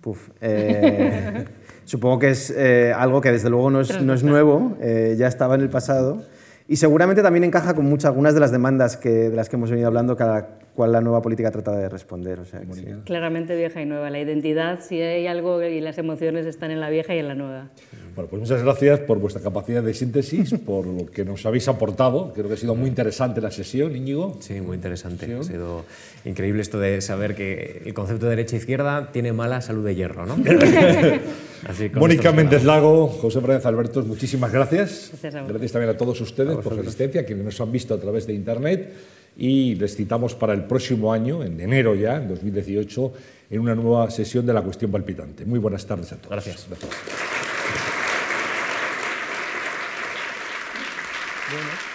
Puf, eh, supongo que es eh, algo que desde luego no es, no es nuevo, eh, ya estaba en el pasado. Y seguramente también encaja con muchas, algunas de las demandas que, de las que hemos venido hablando, cada cual la nueva política trata de responder. O sea, sí. Claramente vieja y nueva. La identidad, si hay algo y las emociones están en la vieja y en la nueva. Bueno, pues muchas gracias por vuestra capacidad de síntesis, por lo que nos habéis aportado. Creo que ha sido muy interesante la sesión, Íñigo. Sí, muy interesante. Ha sido increíble esto de saber que el concepto de derecha e izquierda tiene mala salud de hierro, ¿no? Así, Mónica Méndez Lago, José Fernández Albertos, muchísimas gracias. Gracias a vos. Gracias también a todos ustedes por su asistencia, quienes nos han visto a través de Internet. Y les citamos para el próximo año, en enero ya, en 2018, en una nueva sesión de La Cuestión Palpitante. Muy buenas tardes a todos. Gracias. gracias. Bueno.